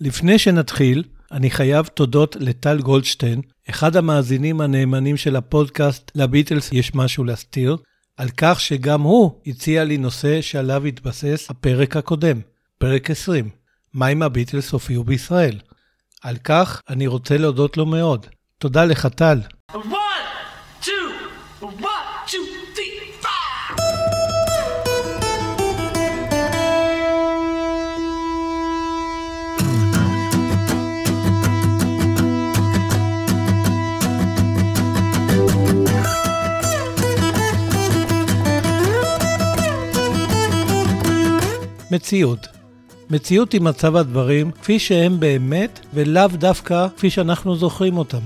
לפני שנתחיל, אני חייב תודות לטל גולדשטיין, אחד המאזינים הנאמנים של הפודקאסט לביטלס יש משהו להסתיר, על כך שגם הוא הציע לי נושא שעליו התבסס הפרק הקודם, פרק 20, מה אם הביטלס הופיעו בישראל. על כך אני רוצה להודות לו מאוד. תודה לך, טל. One, מציאות. מציאות היא מצב הדברים כפי שהם באמת, ולאו דווקא כפי שאנחנו זוכרים אותם.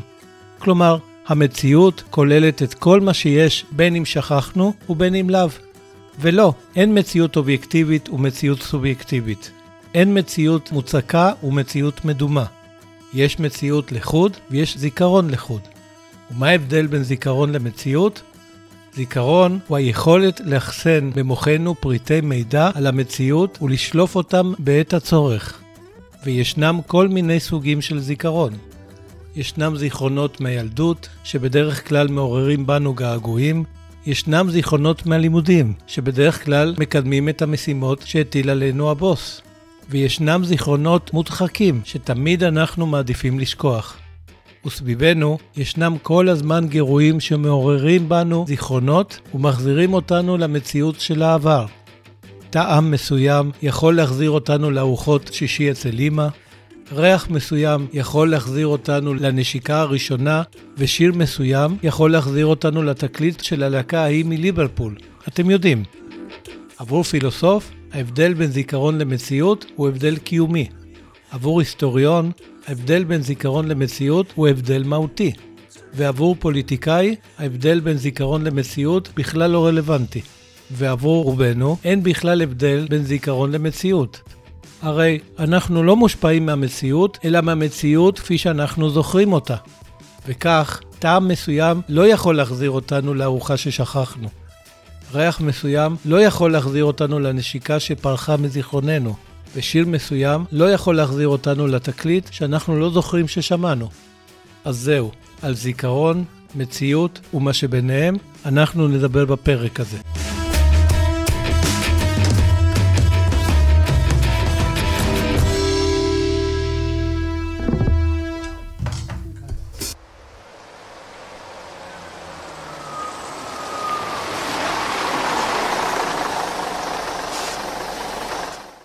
כלומר, המציאות כוללת את כל מה שיש בין אם שכחנו ובין אם לאו. ולא, אין מציאות אובייקטיבית ומציאות סובייקטיבית. אין מציאות מוצקה ומציאות מדומה. יש מציאות לחוד ויש זיכרון לחוד. ומה ההבדל בין זיכרון למציאות? זיכרון הוא היכולת לאחסן במוחנו פריטי מידע על המציאות ולשלוף אותם בעת הצורך. וישנם כל מיני סוגים של זיכרון. ישנם זיכרונות מהילדות, שבדרך כלל מעוררים בנו געגועים. ישנם זיכרונות מהלימודים, שבדרך כלל מקדמים את המשימות שהטיל עלינו הבוס. וישנם זיכרונות מודחקים, שתמיד אנחנו מעדיפים לשכוח. וסביבנו ישנם כל הזמן גירויים שמעוררים בנו זיכרונות ומחזירים אותנו למציאות של העבר. טעם מסוים יכול להחזיר אותנו לארוחות שישי אצל אמא, ריח מסוים יכול להחזיר אותנו לנשיקה הראשונה, ושיר מסוים יכול להחזיר אותנו לתקליט של הלהקה ההיא מליברפול. אתם יודעים. עבור פילוסוף, ההבדל בין זיכרון למציאות הוא הבדל קיומי. עבור היסטוריון, ההבדל בין זיכרון למציאות הוא הבדל מהותי. ועבור פוליטיקאי, ההבדל בין זיכרון למציאות בכלל לא רלוונטי. ועבור רובנו, אין בכלל הבדל בין זיכרון למציאות. הרי אנחנו לא מושפעים מהמציאות, אלא מהמציאות כפי שאנחנו זוכרים אותה. וכך, טעם מסוים לא יכול להחזיר אותנו לארוחה ששכחנו. ריח מסוים לא יכול להחזיר אותנו לנשיקה שפרחה מזיכרוננו. ושיר מסוים לא יכול להחזיר אותנו לתקליט שאנחנו לא זוכרים ששמענו. אז זהו, על זיכרון, מציאות ומה שביניהם, אנחנו נדבר בפרק הזה.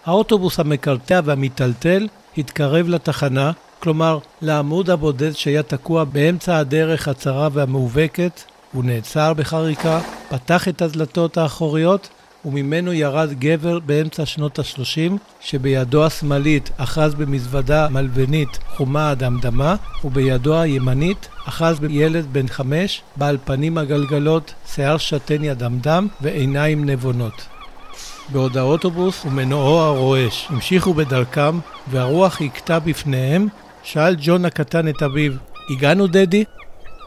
האוטובוס המקרטע והמיטלטל התקרב לתחנה, כלומר לעמוד הבודד שהיה תקוע באמצע הדרך הצרה והמאובקת, הוא נעצר בחריקה, פתח את הדלתות האחוריות, וממנו ירד גבר באמצע שנות ה-30, שבידו השמאלית אחז במזוודה מלבנית חומה אדמדמה, ובידו הימנית אחז בילד בן חמש, בעל פנים עגלגלות, שיער שתן ידמדם ועיניים נבונות. בעוד האוטובוס ומנועו הרועש המשיכו בדרכם והרוח הכתה בפניהם, שאל ג'ון הקטן את אביו, הגענו דדי?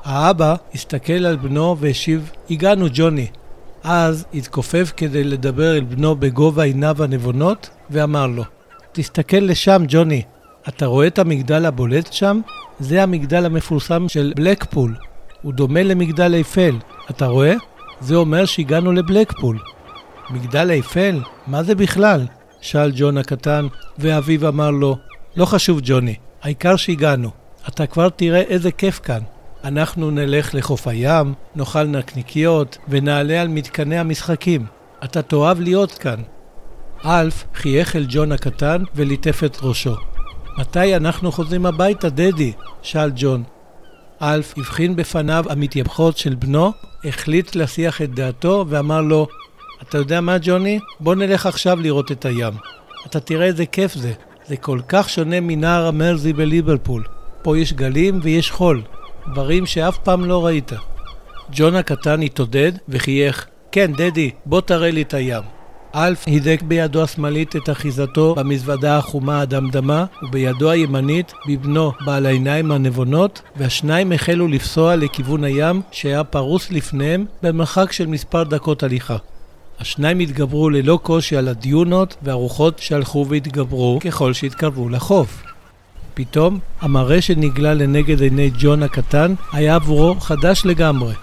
האבא הסתכל על בנו והשיב, הגענו ג'וני. אז התכופף כדי לדבר אל בנו בגובה עיניו הנבונות, ואמר לו, תסתכל לשם, ג'וני. אתה רואה את המגדל הבולט שם? זה המגדל המפורסם של בלקפול. הוא דומה למגדל איפל. אתה רואה? זה אומר שהגענו לבלקפול. מגדל איפל? מה זה בכלל? שאל ג'ון הקטן, ואביו אמר לו, לא חשוב ג'וני, העיקר שהגענו. אתה כבר תראה איזה כיף כאן. אנחנו נלך לחוף הים, נאכל נקניקיות, ונעלה על מתקני המשחקים. אתה תאהב להיות כאן. אלף חייך אל ג'ון הקטן וליטף את ראשו. מתי אנחנו חוזרים הביתה, דדי? שאל ג'ון. אלף הבחין בפניו המתייפחות של בנו, החליט להסיח את דעתו ואמר לו, אתה יודע מה, ג'וני? בוא נלך עכשיו לראות את הים. אתה תראה איזה כיף זה. זה כל כך שונה מנהר המרזי בליברפול. פה יש גלים ויש חול. דברים שאף פעם לא ראית. ג'ון הקטן התעודד וחייך. כן, דדי, בוא תראה לי את הים. אלף הידק בידו השמאלית את אחיזתו במזוודה החומה הדמדמה, ובידו הימנית בבנו בעל העיניים הנבונות, והשניים החלו לפסוע לכיוון הים שהיה פרוס לפניהם במרחק של מספר דקות הליכה. השניים התגברו ללא קושי על הדיונות והרוחות שהלכו והתגברו ככל שהתקרבו לחוף. פתאום, המראה שנגלה לנגד עיני ג'ון הקטן היה עבורו חדש לגמרי.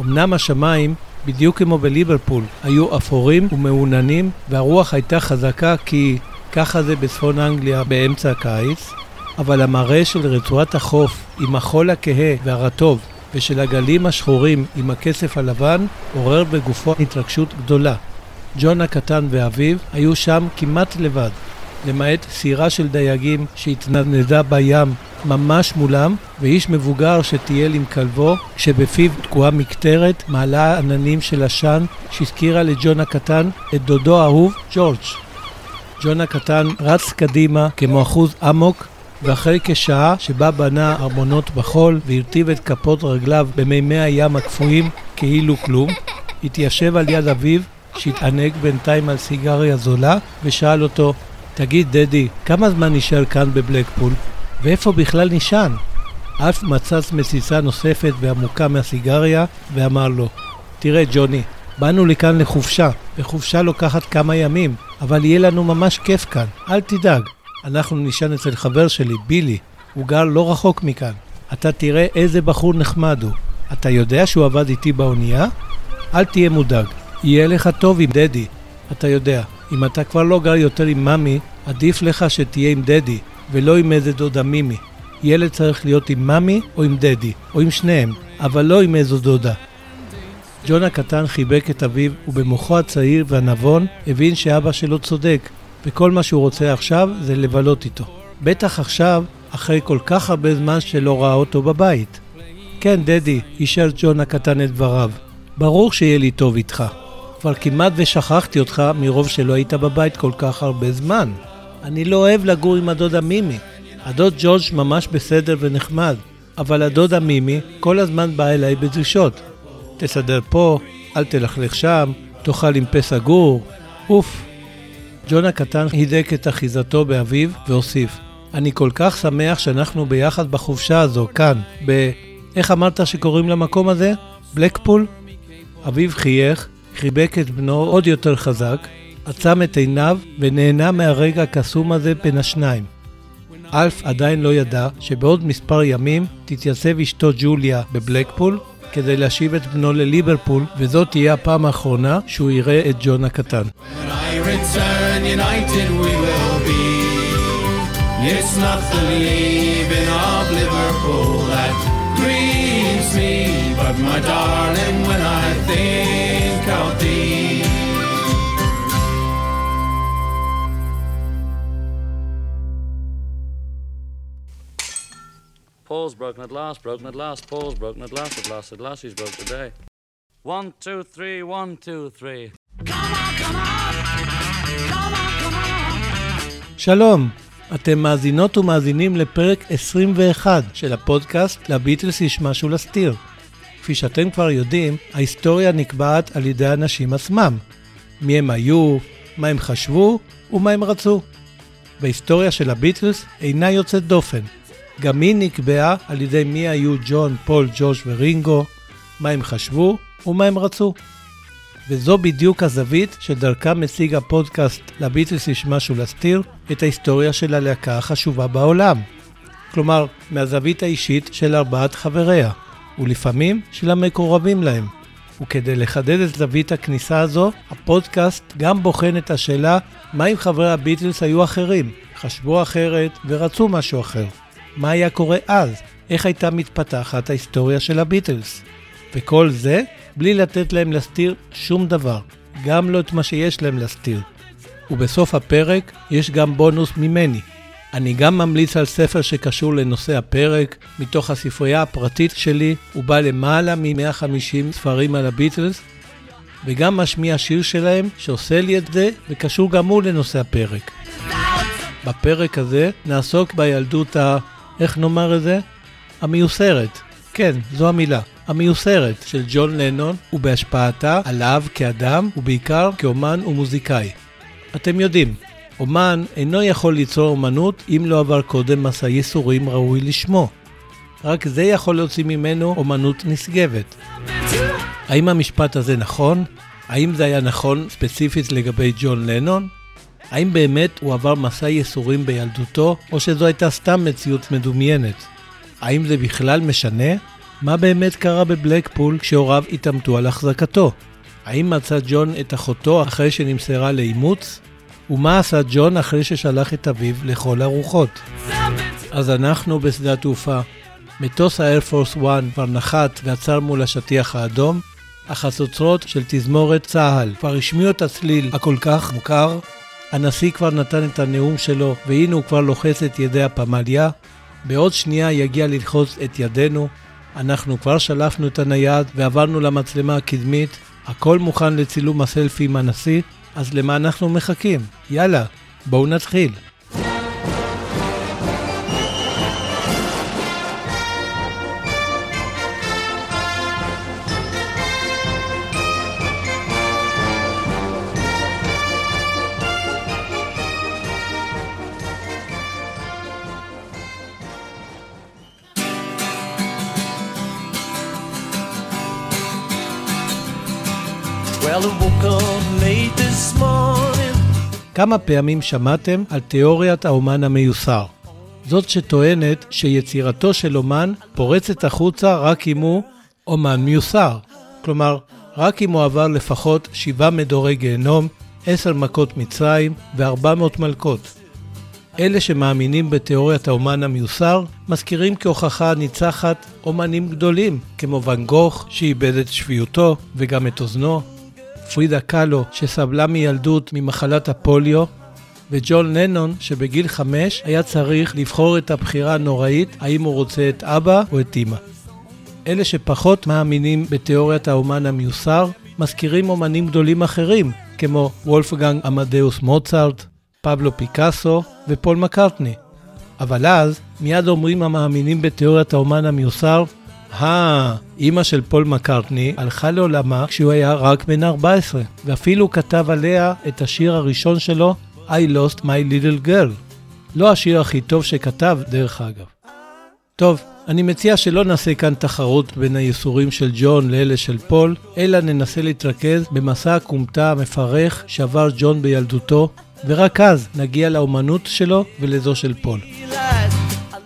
אמנם השמיים, בדיוק כמו בליברפול, היו אפורים ומעוננים, והרוח הייתה חזקה כי ככה זה בצפון אנגליה באמצע הקיץ, אבל המראה של רצועת החוף עם החול הכהה והרטוב ושל הגלים השחורים עם הכסף הלבן עורר בגופו התרגשות גדולה. ג'ון הקטן ואביו היו שם כמעט לבד, למעט סירה של דייגים שהתנדנדה בים ממש מולם, ואיש מבוגר שטייל עם כלבו, כשבפיו תקועה מקטרת, מעלה עננים של עשן, שהזכירה לג'ון הקטן את דודו האהוב, ג'ורג'. ג'ון הקטן רץ קדימה כמו אחוז אמוק, ואחרי כשעה שבה בנה ארמונות בחול והרטיב את כפות רגליו במימי הים הקפואים כאילו כלום, התיישב על יד אביו, שהתענג בינתיים על סיגריה זולה, ושאל אותו, תגיד, דדי, כמה זמן נשאר כאן בבלקפול? ואיפה בכלל נשען? אף מצץ מסיסה נוספת ועמוקה מהסיגריה, ואמר לו, תראה, ג'וני, באנו לכאן לחופשה, וחופשה לוקחת כמה ימים, אבל יהיה לנו ממש כיף כאן, אל תדאג. אנחנו נשען אצל חבר שלי, בילי, הוא גר לא רחוק מכאן. אתה תראה איזה בחור נחמד הוא. אתה יודע שהוא עבד איתי באונייה? אל תהיה מודאג, יהיה לך טוב עם דדי. אתה יודע, אם אתה כבר לא גר יותר עם ממי, עדיף לך שתהיה עם דדי, ולא עם איזה דודה מימי. ילד צריך להיות עם ממי או עם דדי, או עם שניהם, אבל לא עם איזו דודה. ג'ון הקטן חיבק את אביו, ובמוחו הצעיר והנבון הבין שאבא שלו צודק, וכל מה שהוא רוצה עכשיו זה לבלות איתו. בטח עכשיו, אחרי כל כך הרבה זמן שלא ראה אותו בבית. כן, דדי, אישר ג'ון הקטן את דבריו. ברור שיהיה לי טוב איתך. כבר כמעט ושכחתי אותך מרוב שלא היית בבית כל כך הרבה זמן. אני לא אוהב לגור עם הדודה מימי. הדוד ג'ורג' ממש בסדר ונחמד, אבל הדודה מימי כל הזמן באה אליי בדרישות. תסדר פה, אל תלכלך שם, תאכל עם פה סגור, אוף. ג'ון הקטן הידק את אחיזתו באביו והוסיף, אני כל כך שמח שאנחנו ביחד בחופשה הזו, כאן, ב... איך אמרת שקוראים למקום הזה? בלקפול? אביו חייך, חיבק את בנו עוד יותר חזק, עצם את עיניו ונהנה מהרגע הקסום הזה בין השניים. אלף עדיין לא ידע שבעוד מספר ימים תתייצב אשתו ג'וליה בבלקפול כדי להשיב את בנו לליברפול, וזאת תהיה הפעם האחרונה שהוא יראה את ג'ון הקטן. Return, Paul's broken at last, broken at last, Paul's broken at last, at last, at last, he's broke today. One, two, three, one, two, three. שלום, אתם מאזינות ומאזינים לפרק 21 של הפודקאסט "לביטלס יש משהו להסתיר". כפי שאתם כבר יודעים, ההיסטוריה נקבעת על ידי האנשים עצמם. מי הם היו, מה הם חשבו ומה הם רצו. בהיסטוריה של הביטלס אינה יוצאת דופן. גם היא נקבעה על ידי מי היו ג'ון, פול, ג'ורג' ורינגו, מה הם חשבו ומה הם רצו. וזו בדיוק הזווית שדרכה מציג הפודקאסט לביטלס יש משהו להסתיר את ההיסטוריה של הלהקה החשובה בעולם. כלומר, מהזווית האישית של ארבעת חבריה, ולפעמים של המקורבים להם. וכדי לחדד את זווית הכניסה הזו, הפודקאסט גם בוחן את השאלה מה אם חברי הביטלס היו אחרים, חשבו אחרת ורצו משהו אחר. מה היה קורה אז? איך הייתה מתפתחת ההיסטוריה של הביטלס? וכל זה בלי לתת להם להסתיר שום דבר, גם לא את מה שיש להם להסתיר. ובסוף הפרק יש גם בונוס ממני. אני גם ממליץ על ספר שקשור לנושא הפרק, מתוך הספרייה הפרטית שלי, הוא בא למעלה מ-150 ספרים על הביטלס, וגם משמיע שיר שלהם שעושה לי את זה, וקשור גם הוא לנושא הפרק. בפרק הזה נעסוק בילדות ה... איך נאמר את זה? המיוסרת. כן, זו המילה. המיוסרת של ג'ון לנון ובהשפעתה עליו כאדם ובעיקר כאומן ומוזיקאי. אתם יודעים, אומן אינו יכול ליצור אומנות אם לא עבר קודם מסע ייסורים ראוי לשמו. רק זה יכול להוציא ממנו אומנות נשגבת. האם המשפט הזה נכון? האם זה היה נכון ספציפית לגבי ג'ון לנון? האם באמת הוא עבר מסע ייסורים בילדותו, או שזו הייתה סתם מציאות מדומיינת? האם זה בכלל משנה? מה באמת קרה בבלקפול כשהוריו התעמתו על החזקתו? האם מצא ג'ון את אחותו אחרי שנמסרה לאימוץ? ומה עשה ג'ון אחרי ששלח את אביו לכל הרוחות? אז אנחנו בשדה התעופה. מטוס האיירפורס 1 כבר נחת ועצר מול השטיח האדום, החצוצרות של תזמורת צה"ל כבר השמיעו את הצליל הכל כך מוכר, הנשיא כבר נתן את הנאום שלו והנה הוא כבר לוחץ את ידי הפמליה, בעוד שנייה יגיע ללחוץ את ידינו, אנחנו כבר שלפנו את הנייד ועברנו למצלמה הקדמית, הכל מוכן לצילום הסלפי עם הנשיא, אז למה אנחנו מחכים? יאללה, בואו נתחיל. כמה פעמים שמעתם על תיאוריית האומן המיוסר? זאת שטוענת שיצירתו של אומן פורצת החוצה רק אם הוא אומן מיוסר. כלומר, רק אם הוא עבר לפחות שבעה מדורי גיהנום, עשר מכות מצרים ו-400 מלכות. אלה שמאמינים בתיאוריית האומן המיוסר, מזכירים כהוכחה ניצחת אומנים גדולים, כמו ואן גוך, שאיבד את שפיותו וגם את אוזנו, פרידה קאלו, שסבלה מילדות ממחלת הפוליו, וג'ון לנון, שבגיל חמש היה צריך לבחור את הבחירה הנוראית האם הוא רוצה את אבא או את אמא. אלה שפחות מאמינים בתיאוריית האומן המיוסר, מזכירים אומנים גדולים אחרים, כמו וולפגנג עמדאוס מוצרט, פבלו פיקאסו ופול מקארטני. אבל אז, מיד אומרים המאמינים בתיאוריית האומן המיוסר, אה, אימא של פול מקארטני הלכה לעולמה כשהוא היה רק בן 14, ואפילו כתב עליה את השיר הראשון שלו, I Lost My Little Girl. לא השיר הכי טוב שכתב, דרך אגב. טוב, אני מציע שלא נעשה כאן תחרות בין הייסורים של ג'ון לאלה של פול, אלא ננסה להתרכז במסע הכומתה המפרך שעבר ג'ון בילדותו, ורק אז נגיע לאומנות שלו ולזו של פול.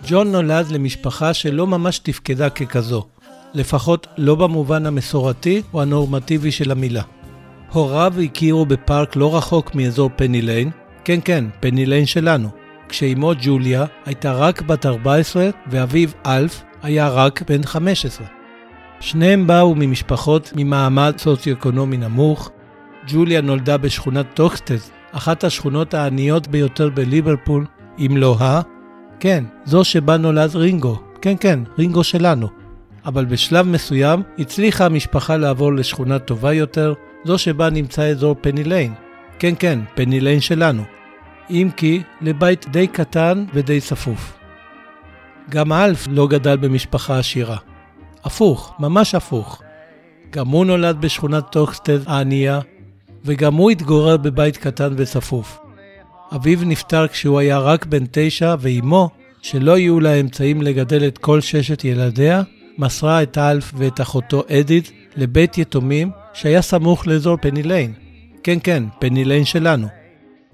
ג'ון נולד למשפחה שלא ממש תפקדה ככזו, לפחות לא במובן המסורתי או הנורמטיבי של המילה. הוריו הכירו בפארק לא רחוק מאזור פני ליין, כן כן, פני ליין שלנו, כשאימו ג'וליה הייתה רק בת 14 ואביו אלף היה רק בן 15. שניהם באו ממשפחות ממעמד סוציו-אקונומי נמוך. ג'וליה נולדה בשכונת טוקסטת', אחת השכונות העניות ביותר בליברפול, אם לא ה... כן, זו שבה נולד רינגו. כן, כן, רינגו שלנו. אבל בשלב מסוים הצליחה המשפחה לעבור לשכונה טובה יותר, זו שבה נמצא אזור פני ליין. כן, כן, פני ליין שלנו. אם כי לבית די קטן ודי צפוף. גם אלף לא גדל במשפחה עשירה. הפוך, ממש הפוך. גם הוא נולד בשכונת טוקסטת' הענייה, וגם הוא התגורר בבית קטן וצפוף. אביו נפטר כשהוא היה רק בן תשע, ואימו, שלא היו לה אמצעים לגדל את כל ששת ילדיה, מסרה את אלף ואת אחותו אדית לבית יתומים שהיה סמוך לאזור פני ליין. כן, כן, פני ליין שלנו.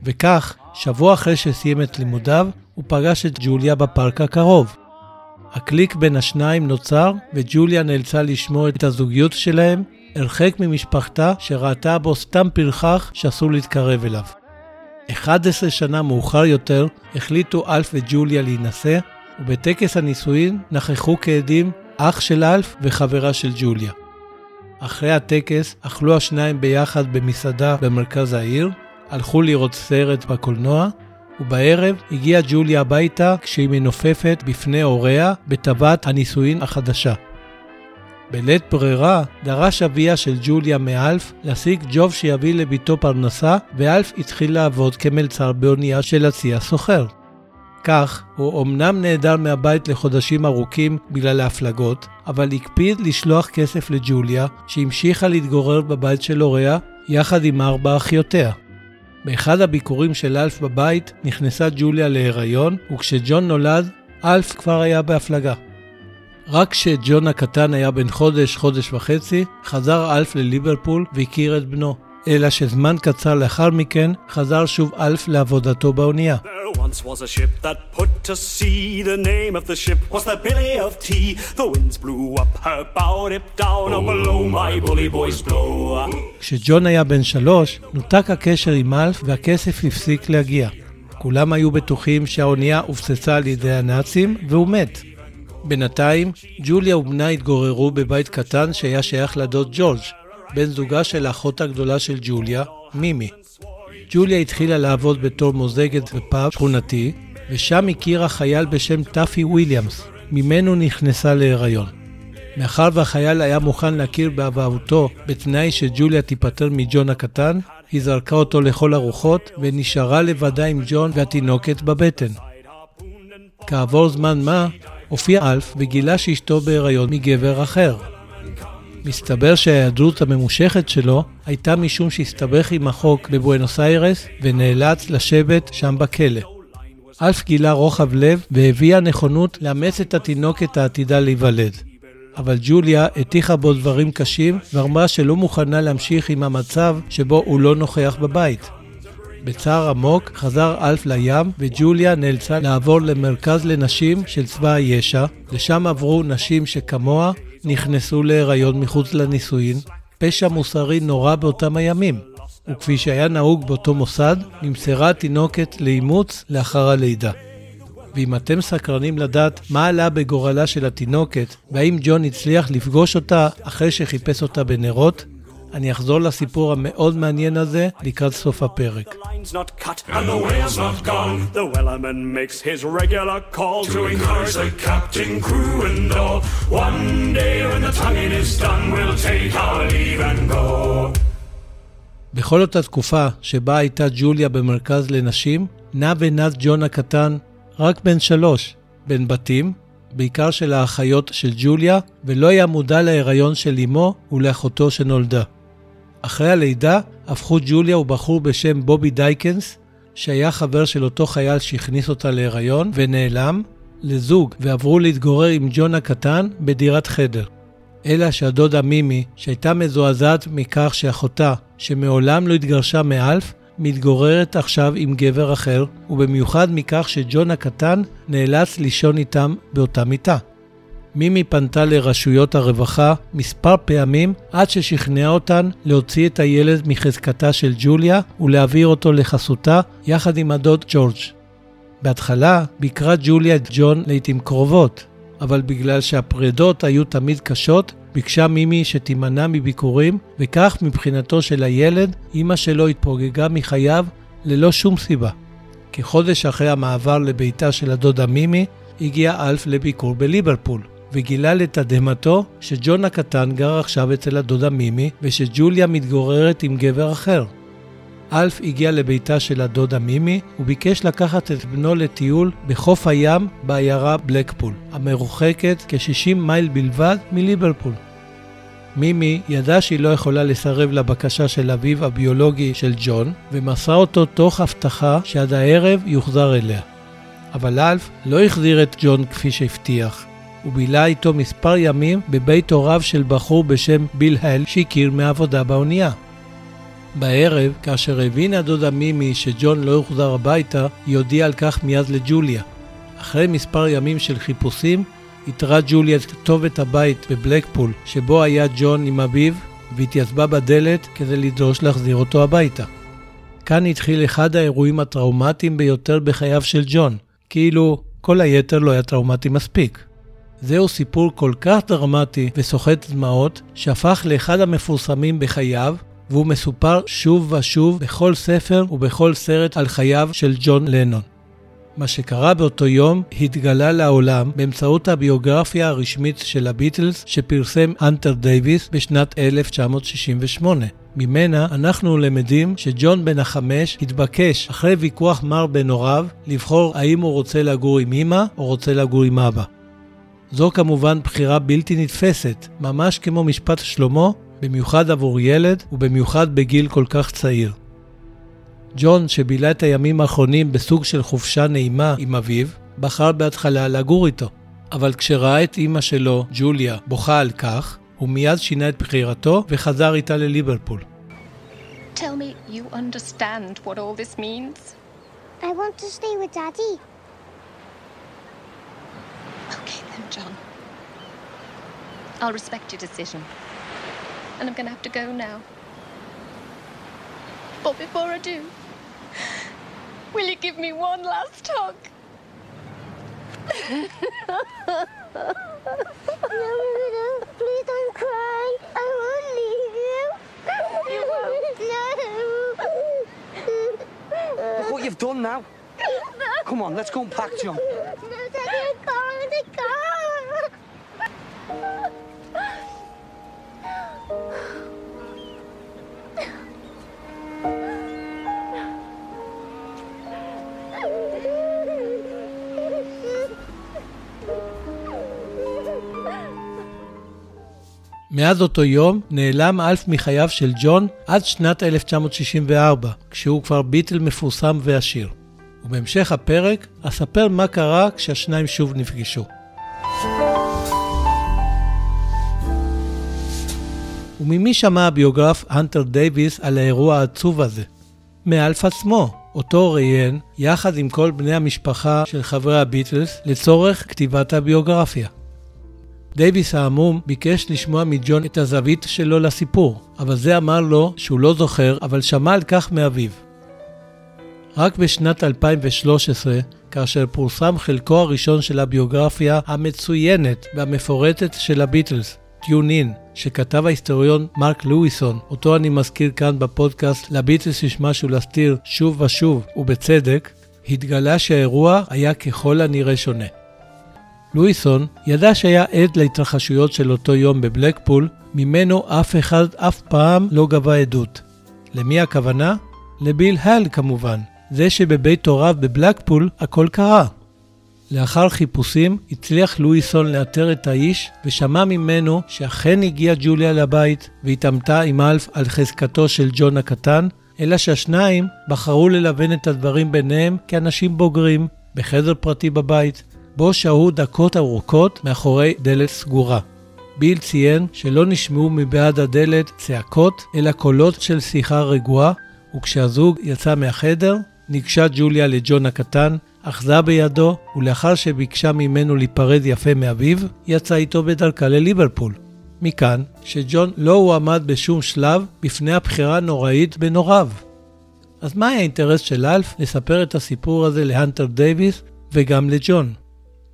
וכך, שבוע אחרי שסיים את לימודיו, הוא פגש את ג'וליה בפארק הקרוב. הקליק בין השניים נוצר, וג'וליה נאלצה לשמור את הזוגיות שלהם הרחק ממשפחתה שראתה בו סתם פרחח שאסור להתקרב אליו. 11 שנה מאוחר יותר החליטו אלף וג'וליה להינשא, ובטקס הנישואין נכחו כעדים אח של אלף וחברה של ג'וליה. אחרי הטקס אכלו השניים ביחד במסעדה במרכז העיר, הלכו לראות סרט בקולנוע, ובערב הגיעה ג'וליה הביתה כשהיא מנופפת בפני הוריה בטבעת הנישואין החדשה. בלית ברירה דרש אביה של ג'וליה מאלף להשיג ג'וב שיביא לביתו פרנסה, ואלף התחיל לעבוד כמלצר באונייה של הצי הסוחר. כך, הוא אמנם נעדר מהבית לחודשים ארוכים בגלל ההפלגות, אבל הקפיד לשלוח כסף לג'וליה, שהמשיכה להתגורר בבית של הוריה, יחד עם ארבע אחיותיה. באחד הביקורים של אלף בבית נכנסה ג'וליה להיריון, וכשג'ון נולד, אלף כבר היה בהפלגה. רק כשג'ון הקטן היה בן חודש, חודש וחצי, חזר אלף לליברפול והכיר את בנו. אלא שזמן קצר לאחר מכן חזר שוב אלף לעבודתו באונייה. There once was a ship that put to sea. The name of the ship was the Billy of Tea. The winds blew up her bow, dipped down, oh below my bully boys blow. כשג'ון היה בן שלוש, נותק הקשר עם אלף והכסף הפסיק להגיע. כולם היו בטוחים שהאונייה הופצצה על ידי הנאצים והוא מת. בינתיים, ג'וליה ובנה התגוררו בבית קטן שהיה שייך לדוד ג'ורג', בן זוגה של האחות הגדולה של ג'וליה, מימי. ג'וליה התחילה לעבוד בתור מוזגת בפאב שכונתי, ושם הכירה חייל בשם טאפי וויליאמס, ממנו נכנסה להיריון. מאחר והחייל היה מוכן להכיר באבהותו בתנאי שג'וליה תיפטר מג'ון הקטן, היא זרקה אותו לכל הרוחות ונשארה לבדה עם ג'ון והתינוקת בבטן. כעבור זמן מה, הופיע אלף וגילה שאשתו בהיריון מגבר אחר. מסתבר שההיעדרות הממושכת שלו הייתה משום שהסתבך עם החוק בבואנוס איירס ונאלץ לשבת שם בכלא. אלף גילה רוחב לב והביע נכונות לאמץ את התינוקת העתידה להיוולד. אבל ג'וליה הטיחה בו דברים קשים ואמרה שלא מוכנה להמשיך עם המצב שבו הוא לא נוכח בבית. בצער עמוק חזר אלף לים וג'וליה נאלצה לעבור למרכז לנשים של צבא הישע, לשם עברו נשים שכמוה נכנסו להיריון מחוץ לנישואין, פשע מוסרי נורא באותם הימים. וכפי שהיה נהוג באותו מוסד, נמסרה התינוקת לאימוץ לאחר הלידה. ואם אתם סקרנים לדעת מה עלה בגורלה של התינוקת, והאם ג'ון הצליח לפגוש אותה אחרי שחיפש אותה בנרות, אני אחזור לסיפור המאוד מעניין הזה לקראת סוף הפרק. The line's not cut and the whale's not gone. The wellerman makes his regular call to encourage the captain, crew, and all. One day when the tonguing is done, we'll take our leave and go. בכל אותה תקופה שבה הייתה ג'וליה במרכז לנשים, נע ונד ג'ון הקטן רק בן שלוש, בין בתים, בעיקר של האחיות של ג'וליה, ולא היה מודע להיריון של אמו ולאחותו שנולדה. אחרי הלידה הפכו ג'וליה ובחור בשם בובי דייקנס, שהיה חבר של אותו חייל שהכניס אותה להיריון ונעלם, לזוג ועברו להתגורר עם ג'ון הקטן בדירת חדר. אלא שהדודה מימי, שהייתה מזועזעת מכך שאחותה, שמעולם לא התגרשה מאלף, מתגוררת עכשיו עם גבר אחר, ובמיוחד מכך שג'ון הקטן נאלץ לישון איתם באותה מיטה. מימי פנתה לרשויות הרווחה מספר פעמים עד ששכנעה אותן להוציא את הילד מחזקתה של ג'וליה ולהעביר אותו לחסותה יחד עם הדוד ג'ורג'. בהתחלה ביקרה ג'וליה את ג'ון לעיתים קרובות, אבל בגלל שהפרדות היו תמיד קשות, ביקשה מימי שתימנע מביקורים, וכך מבחינתו של הילד, אמא שלו התפוגגה מחייו ללא שום סיבה. כחודש אחרי המעבר לביתה של הדודה מימי, הגיע אלף לביקור בליברפול, וגילה לתדהמתו שג'ון הקטן גר עכשיו אצל הדודה מימי, ושג'וליה מתגוררת עם גבר אחר. אלף הגיע לביתה של הדודה מימי וביקש לקחת את בנו לטיול בחוף הים בעיירה בלקפול, המרוחקת כ-60 מייל בלבד מליברפול. מימי ידעה שהיא לא יכולה לסרב לבקשה של אביו הביולוגי של ג'ון, ומסרה אותו תוך הבטחה שעד הערב יוחזר אליה. אבל אלף לא החזיר את ג'ון כפי שהבטיח. הוא בילה איתו מספר ימים בבית הוריו של בחור בשם ביל הל שהכיר מעבודה באונייה. בערב, כאשר הבינה דודה מימי שג'ון לא יוחזר הביתה, היא הודיעה על כך מיד לג'וליה. אחרי מספר ימים של חיפושים, איתרה ג'וליה את כתובת הבית בבלקפול, שבו היה ג'ון עם אביו, והתייצבה בדלת כדי לדרוש להחזיר אותו הביתה. כאן התחיל אחד האירועים הטראומטיים ביותר בחייו של ג'ון, כאילו כל היתר לא היה טראומטי מספיק. זהו סיפור כל כך דרמטי וסוחט דמעות, שהפך לאחד המפורסמים בחייו, והוא מסופר שוב ושוב בכל ספר ובכל סרט על חייו של ג'ון לנון. מה שקרה באותו יום התגלה לעולם באמצעות הביוגרפיה הרשמית של הביטלס שפרסם אנטר דייוויס בשנת 1968. ממנה אנחנו למדים שג'ון בן החמש התבקש, אחרי ויכוח מר בין הוריו, לבחור האם הוא רוצה לגור עם אמא או רוצה לגור עם אבא. זו כמובן בחירה בלתי נתפסת, ממש כמו משפט שלמה, במיוחד עבור ילד ובמיוחד בגיל כל כך צעיר. ג'ון, שבילה את הימים האחרונים בסוג של חופשה נעימה עם אביו, בחר בהתחלה לגור איתו. אבל כשראה את אימא שלו, ג'וליה, בוכה על כך, הוא מיד שינה את בחירתו וחזר איתה לליברפול. tell me you understand what all this means? I want to stay with Daddy. I'll respect your decision. And I'm gonna have to go now. But before I do, will you give me one last hug? No, no, please don't cry. I won't leave you. You won't? No. Look what you've done now. Come on, let's go and pack, John. מאז אותו יום נעלם אלף מחייו של ג'ון עד שנת 1964, כשהוא כבר ביטל מפורסם ועשיר. ובהמשך הפרק אספר מה קרה כשהשניים שוב נפגשו. וממי שמע הביוגרף הנטר דייוויס על האירוע העצוב הזה? מאלף עצמו, אותו ראיין יחד עם כל בני המשפחה של חברי הביטלס לצורך כתיבת הביוגרפיה. דייוויס העמום ביקש לשמוע מג'ון את הזווית שלו לסיפור, אבל זה אמר לו שהוא לא זוכר, אבל שמע על כך מאביו. רק בשנת 2013, כאשר פורסם חלקו הראשון של הביוגרפיה המצוינת והמפורטת של הביטלס, טיון אין, שכתב ההיסטוריון מרק לואיסון, אותו אני מזכיר כאן בפודקאסט לביטלס יש משהו להסתיר שוב ושוב, ובצדק, התגלה שהאירוע היה ככל הנראה שונה. לואיסון ידע שהיה עד להתרחשויות של אותו יום בבלקפול, ממנו אף אחד אף פעם לא גבה עדות. למי הכוונה? לביל הל כמובן, זה שבבית הוריו בבלקפול הכל קרה. לאחר חיפושים הצליח לואיסון לאתר את האיש ושמע ממנו שאכן הגיעה ג'וליה לבית והתעמתה עם אלף על חזקתו של ג'ון הקטן, אלא שהשניים בחרו ללבן את הדברים ביניהם כאנשים בוגרים, בחדר פרטי בבית, בו שהו דקות ארוכות מאחורי דלת סגורה. ביל ציין שלא נשמעו מבעד הדלת צעקות, אלא קולות של שיחה רגועה, וכשהזוג יצא מהחדר, ניגשה ג'וליה לג'ון הקטן, אחזה בידו, ולאחר שביקשה ממנו להיפרד יפה מאביו, יצא איתו בדרכה לליברפול. מכאן שג'ון לא הועמד בשום שלב בפני הבחירה הנוראית בין הוריו. אז מה היה האינטרס של אלף לספר את הסיפור הזה להנטר דייוויס וגם לג'ון?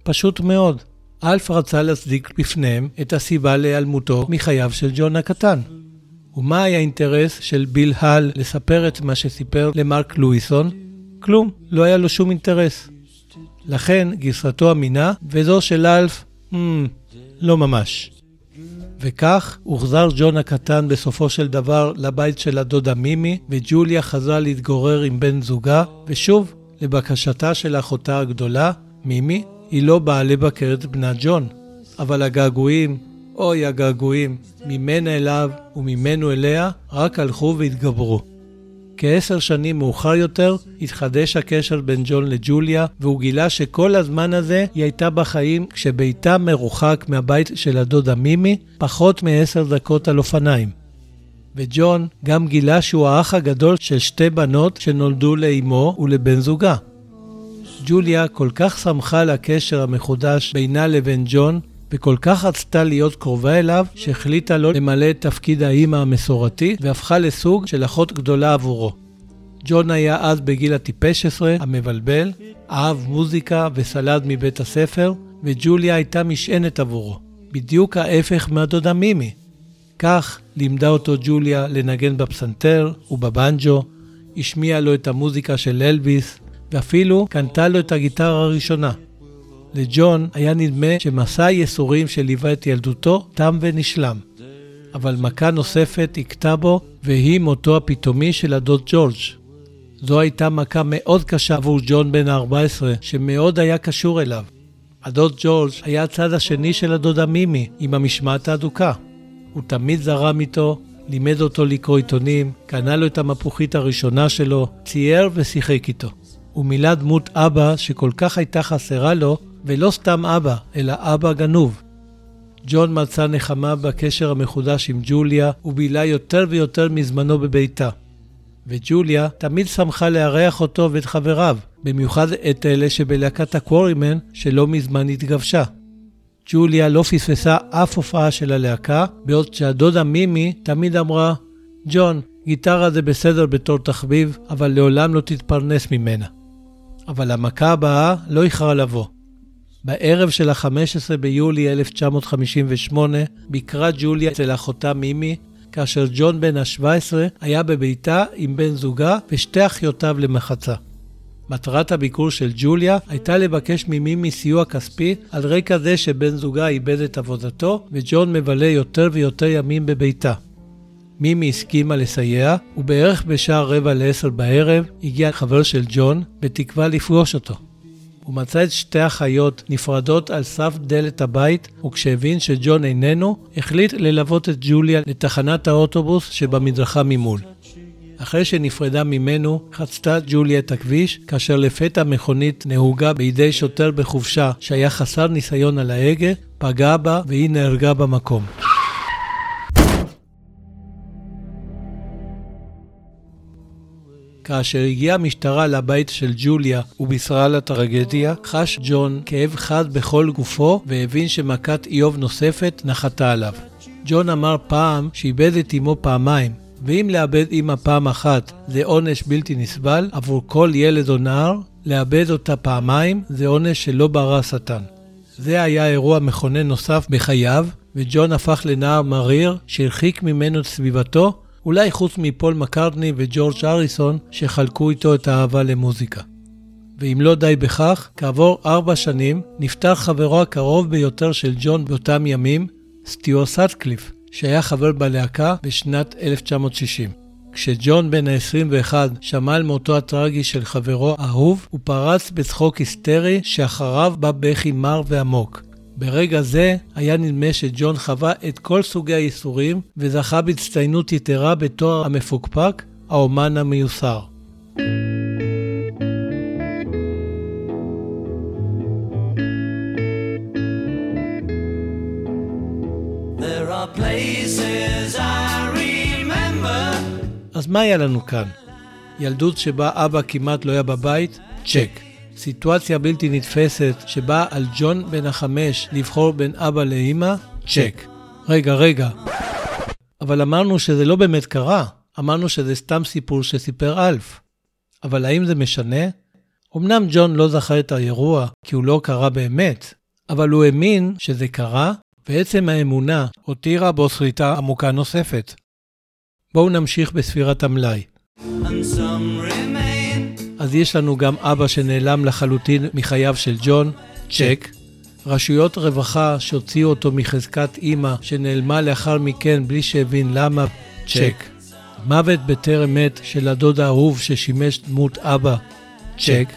פשוט מאוד. אלף רצה להצדיק בפניהם את הסיבה להיעלמותו מחייו של ג'ון הקטן. ומה היה האינטרס של ביל הל לספר את מה שסיפר למרק לואיסון? כלום, לא היה לו שום אינטרס. לכן גרסתו אמינה, וזו של אלף, hmm, לא ממש. וכך הוחזר ג'ון הקטן בסופו של דבר לבית של הדודה מימי, וג'וליה חזרה להתגורר עם בן זוגה, ושוב, לבקשתה של אחותה הגדולה, מימי, היא לא באה לבקר את בנה ג'ון. אבל הגעגועים, אוי הגעגועים, ממנה אליו וממנו אליה, רק הלכו והתגברו. כעשר שנים מאוחר יותר, התחדש הקשר בין ג'ון לג'וליה, והוא גילה שכל הזמן הזה היא הייתה בחיים כשביתה מרוחק מהבית של הדודה מימי, פחות מעשר דקות על אופניים. וג'ון גם גילה שהוא האח הגדול של שתי בנות שנולדו לאמו ולבן זוגה. ג'וליה כל כך שמחה על הקשר המחודש בינה לבין ג'ון, וכל כך רצתה להיות קרובה אליו, שהחליטה לו למלא את תפקיד האימא המסורתי, והפכה לסוג של אחות גדולה עבורו. ג'ון היה אז בגיל הטיפש עשרה, המבלבל, אהב מוזיקה וסלד מבית הספר, וג'וליה הייתה משענת עבורו. בדיוק ההפך מהדודה מימי. כך לימדה אותו ג'וליה לנגן בפסנתר ובבנג'ו, השמיעה לו את המוזיקה של אלביס, ואפילו קנתה לו את הגיטרה הראשונה. לג'ון היה נדמה שמסע הייסורים שליווה את ילדותו תם ונשלם. אבל מכה נוספת הכתה בו, והיא מותו הפתאומי של הדוד ג'ורג'. זו הייתה מכה מאוד קשה עבור ג'ון בן ה-14, שמאוד היה קשור אליו. הדוד ג'ורג' היה הצד השני של הדודה מימי, עם המשמעת האדוקה. הוא תמיד זרם איתו, לימד אותו לקרוא עיתונים, קנה לו את המפוחית הראשונה שלו, צייר ושיחק איתו. הוא מילא דמות אבא שכל כך הייתה חסרה לו, ולא סתם אבא, אלא אבא גנוב. ג'ון מצא נחמה בקשר המחודש עם ג'וליה, ובילה יותר ויותר מזמנו בביתה. וג'וליה תמיד שמחה לארח אותו ואת חבריו, במיוחד את אלה שבלהקת הקוורימן שלא מזמן התגבשה. ג'וליה לא פספסה אף הופעה של הלהקה, בעוד שהדודה מימי תמיד אמרה, ג'ון, גיטרה זה בסדר בתור תחביב, אבל לעולם לא תתפרנס ממנה. אבל המכה הבאה לא איחרה לבוא. בערב של ה-15 ביולי 1958 ביקרה ג'וליה אצל אחותה מימי, כאשר ג'ון בן ה-17 היה בביתה עם בן זוגה ושתי אחיותיו למחצה. מטרת הביקור של ג'וליה הייתה לבקש ממימי סיוע כספי על רקע זה שבן זוגה איבד את עבודתו וג'ון מבלה יותר ויותר ימים בביתה. מימי הסכימה לסייע, ובערך בשעה רבע לעשר בערב הגיע חבר של ג'ון, בתקווה לפגוש אותו. הוא מצא את שתי החיות נפרדות על סף דלת הבית, וכשהבין שג'ון איננו, החליט ללוות את ג'וליה לתחנת האוטובוס שבמדרכה ממול. אחרי שנפרדה ממנו, חצתה ג'וליה את הכביש, כאשר לפתע מכונית נהוגה בידי שוטר בחופשה שהיה חסר ניסיון על ההגה, פגעה בה והיא נהרגה במקום. כאשר הגיעה המשטרה לבית של ג'וליה ובישרה לה טרגדיה, חש ג'ון כאב חד בכל גופו והבין שמכת איוב נוספת נחתה עליו. ג'ון אמר פעם שאיבד את אמו פעמיים, ואם לאבד אמא פעם אחת זה עונש בלתי נסבל, עבור כל ילד או נער, לאבד אותה פעמיים זה עונש שלא ברא השטן. זה היה אירוע מכונן נוסף בחייו, וג'ון הפך לנער מריר שהרחיק ממנו את סביבתו אולי חוץ מפול מקארטני וג'ורג' אריסון שחלקו איתו את האהבה למוזיקה. ואם לא די בכך, כעבור ארבע שנים נפטר חברו הקרוב ביותר של ג'ון באותם ימים, סטיואר סאטקליף, שהיה חבר בלהקה בשנת 1960. כשג'ון בן ה-21 שמע על מותו הטרגי של חברו האהוב, הוא פרץ בצחוק היסטרי שאחריו בא בכי מר ועמוק. ברגע זה היה נדמה שג'ון חווה את כל סוגי הייסורים וזכה בהצטיינות יתרה בתואר המפוקפק, האומן המיוסר. אז מה היה לנו כאן? ילדות שבה אבא כמעט לא היה בבית? צ'ק. סיטואציה בלתי נתפסת שבה על ג'ון בן החמש לבחור בין אבא לאימא? צ'ק. רגע, רגע. אבל אמרנו שזה לא באמת קרה. אמרנו שזה סתם סיפור שסיפר אלף. אבל האם זה משנה? אמנם ג'ון לא זכר את האירוע כי הוא לא קרה באמת, אבל הוא האמין שזה קרה, ועצם האמונה הותירה בו שריטה עמוקה נוספת. בואו נמשיך בספירת המלאי. אז יש לנו גם אבא שנעלם לחלוטין מחייו של ג'ון, צ'ק. רשויות רווחה שהוציאו אותו מחזקת אימא שנעלמה לאחר מכן בלי שהבין למה, צ'ק. מוות בטרם מת של הדוד האהוב ששימש דמות אבא, צ'ק.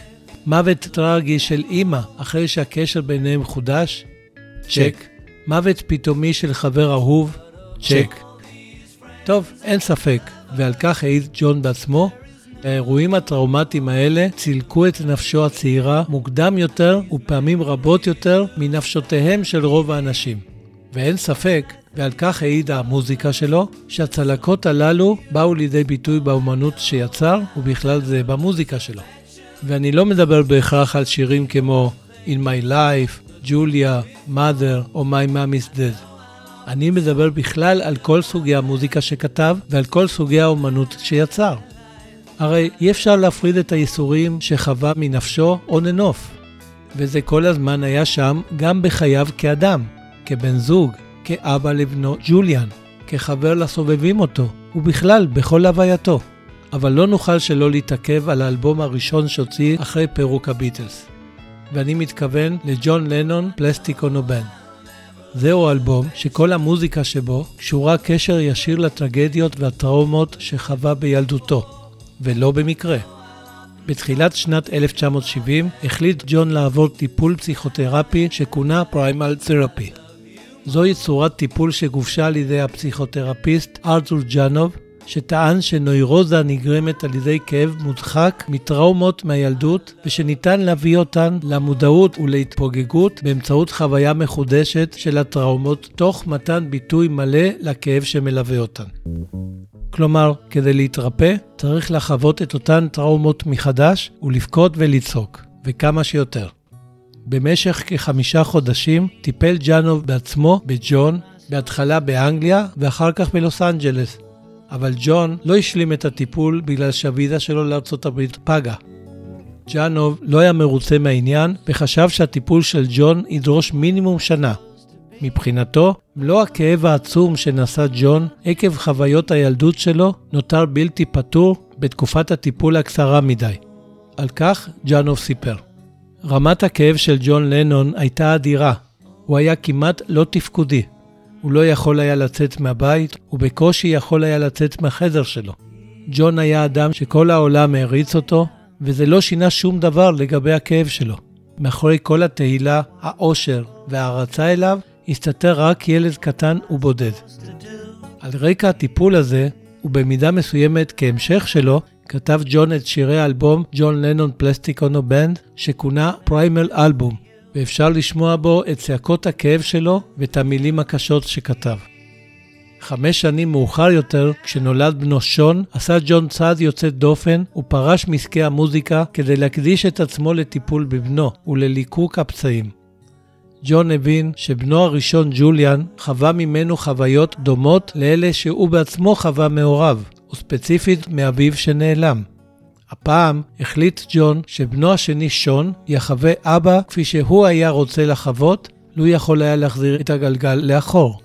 מוות טרגי של אימא אחרי שהקשר ביניהם חודש, צ'ק. מוות פתאומי של חבר אהוב, צ'ק. טוב, אין ספק, ועל כך העיד ג'ון בעצמו, האירועים הטראומטיים האלה צילקו את נפשו הצעירה מוקדם יותר ופעמים רבות יותר מנפשותיהם של רוב האנשים. ואין ספק, ועל כך העידה המוזיקה שלו, שהצלקות הללו באו לידי ביטוי באומנות שיצר, ובכלל זה במוזיקה שלו. ואני לא מדבר בהכרח על שירים כמו In My Life, ג'וליה, Mother או My Mom is Dead. אני מדבר בכלל על כל סוגי המוזיקה שכתב ועל כל סוגי האומנות שיצר. הרי אי אפשר להפריד את הייסורים שחווה מנפשו and off. וזה כל הזמן היה שם גם בחייו כאדם, כבן זוג, כאבא לבנו ג'וליאן, כחבר לסובבים אותו, ובכלל בכל הווייתו. אבל לא נוכל שלא להתעכב על האלבום הראשון שהוציא אחרי פירוק הביטלס. ואני מתכוון לג'ון לנון פלסטיק אונובן. זהו אלבום שכל המוזיקה שבו קשורה קשר ישיר לטרגדיות והטראומות שחווה בילדותו. ולא במקרה. בתחילת שנת 1970 החליט ג'ון לעבור טיפול פסיכותרפי שכונה פריימל תרפי. זוהי צורת טיפול שגובשה על ידי הפסיכותרפיסט ארתור ג'אנוב, שטען שנוירוזה נגרמת על ידי כאב מודחק מטראומות מהילדות ושניתן להביא אותן למודעות ולהתפוגגות באמצעות חוויה מחודשת של הטראומות תוך מתן ביטוי מלא לכאב שמלווה אותן. כלומר, כדי להתרפא, צריך לחוות את אותן טראומות מחדש ולבכות ולצעוק, וכמה שיותר. במשך כחמישה חודשים טיפל ג'אנוב בעצמו בג'ון, בהתחלה באנגליה ואחר כך בלוס אנג'לס. אבל ג'ון לא השלים את הטיפול בגלל שהוויזה שלו לארצות הברית פגה. ג'אנוב לא היה מרוצה מהעניין וחשב שהטיפול של ג'ון ידרוש מינימום שנה. מבחינתו, מלוא הכאב העצום שנשא ג'ון עקב חוויות הילדות שלו נותר בלתי פתור בתקופת הטיפול הקצרה מדי. על כך ג'אנוב סיפר. רמת הכאב של ג'ון לנון הייתה אדירה. הוא היה כמעט לא תפקודי. הוא לא יכול היה לצאת מהבית, ובקושי יכול היה לצאת מהחדר שלו. ג'ון היה אדם שכל העולם העריץ אותו, וזה לא שינה שום דבר לגבי הכאב שלו. מאחורי כל התהילה, העושר וההערצה אליו, הסתתר רק ילד קטן ובודד. על רקע הטיפול הזה, ובמידה מסוימת כהמשך שלו, כתב ג'ון את שירי האלבום ג'ון לנון פלסטיקונו בנד, שכונה פריימל אלבום, ואפשר לשמוע בו את צעקות הכאב שלו ואת המילים הקשות שכתב. חמש שנים מאוחר יותר, כשנולד בנו שון, עשה ג'ון צעד יוצא דופן ופרש מעסקי המוזיקה כדי להקדיש את עצמו לטיפול בבנו ולליקוק הפצעים. ג'ון הבין שבנו הראשון ג'וליאן חווה ממנו חוויות דומות לאלה שהוא בעצמו חווה מעורב, וספציפית מאביו שנעלם. הפעם החליט ג'ון שבנו השני שון יחווה אבא כפי שהוא היה רוצה לחוות, לו יכול היה להחזיר את הגלגל לאחור.